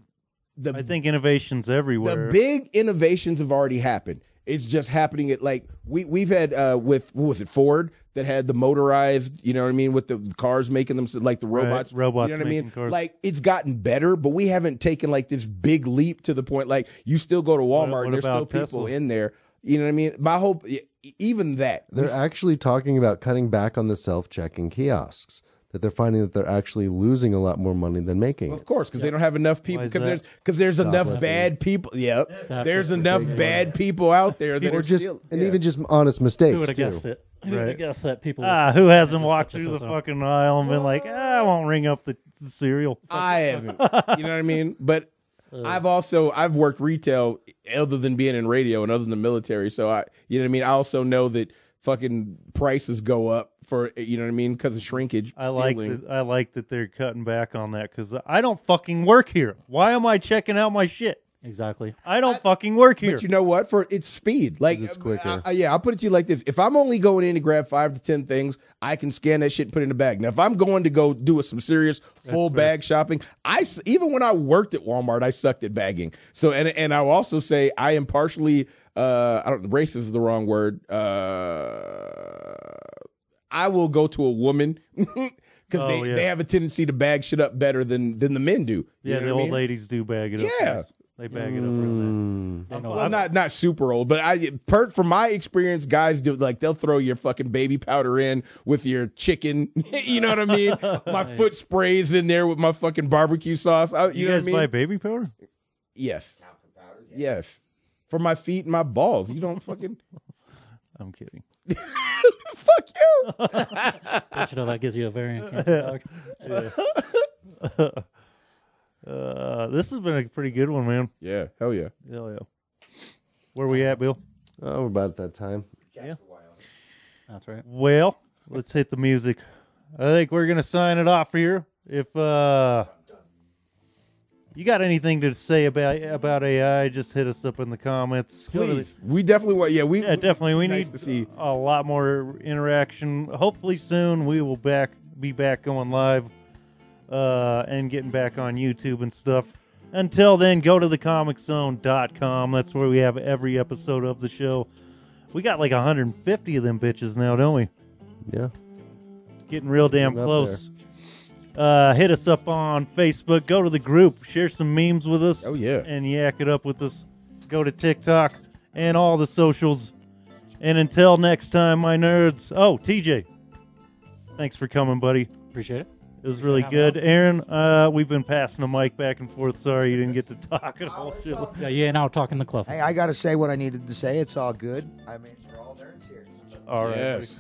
the i think innovation's everywhere the big innovations have already happened. It's just happening at like we we've had uh with what was it Ford that had the motorized, you know what I mean, with the cars making them like the Right, robots. robots you know what I mean? cars. Like it's gotten better, but we haven't taken like this big leap to the point like you still go to Walmart what and there's still about people Tesla? in there. You know what I mean? My hope even that They're actually talking about cutting back on the self-checking kiosks. That they're finding that they're actually losing a lot more money than making. Of course, because they don't have enough people. Because there's because there's enough Shoplifting. bad people. Yep, That's there's enough ridiculous. bad people out there that are just still, and yeah. even just honest mistakes Who would have guessed it? Who would have guessed that people? Ah, try who hasn't walked through the fucking aisle and been like, ah, I won't ring up the, the cereal. I haven't. You know what I mean? But Uh. I've also I've worked retail other than being in radio and other than the military. So I you know what I mean? I also know that fucking prices go up for you know what I mean because of shrinkage. I like stealing. that. I like that they're cutting back on that because I don't fucking work here. Why am I checking out my shit? Exactly. I don't fucking work here. But you know what? For it's speed. Like It's quicker. uh, uh, yeah, I'll put it to you like this: if I'm only going in to grab five to ten things, I can scan that shit and put it in the bag. Now, if I'm going to go do some serious full bag shopping, I even when I worked at Walmart, I sucked at bagging. So and and I'll also say I am partially. Uh, I don't. Racist is the wrong word. Uh, I will go to a woman because Oh, they, yeah. they have a tendency to bag shit up better than than the men do. You yeah, know the what old mean? ladies do bag it up. Yeah. yes. They bag it up. Real nice. Mm. They know Well, I'm- not not super old, but I per from my experience, guys do like they'll throw your fucking baby powder in with your chicken. you know what I mean? My foot sprays in there with my fucking barbecue sauce. I, you, You, know guys what I mean? buy baby powder? yes, yes, for my feet and my balls. You don't fucking I'm kidding. fuck you. Don't you know that gives you ovarian cancer, dog? Uh, this has been a pretty good one, man. Yeah, hell yeah. Hell yeah. Where we at, Bill? Oh, we're about at that time. Yeah. That's right. Well, let's hit the music. I think we're gonna sign it off here. If uh you got anything to say about about AI, just hit us up in the comments. Go to the- Please, we definitely want. Yeah, we yeah, definitely. We Nice need to see. a lot more interaction. Hopefully soon we will back be back going live uh, and getting back on YouTube and stuff. Until then, go to thecomiczone.com. That's where we have every episode of the show. We got like 150 of them bitches now, don't we? Yeah. Getting real damn Getting close. Uh, hit us up on Facebook. Go to the group. Share some memes with us. Oh, yeah. And yak it up with us. Go to TikTok and all the socials. And until next time, my nerds. Oh, TJ. Thanks for coming, buddy. Appreciate it. It was really good. Aaron, uh, we've been passing the mic back and forth. Sorry you didn't get to talk at all. Yeah, yeah. Now talking the club. Hey, I got to say what I needed to say. It's all good. I mean, we're all nerds here. All right. Yes.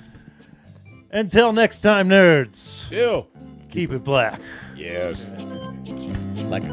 Until next time, nerds. Ew. Keep it black. Yes. Like.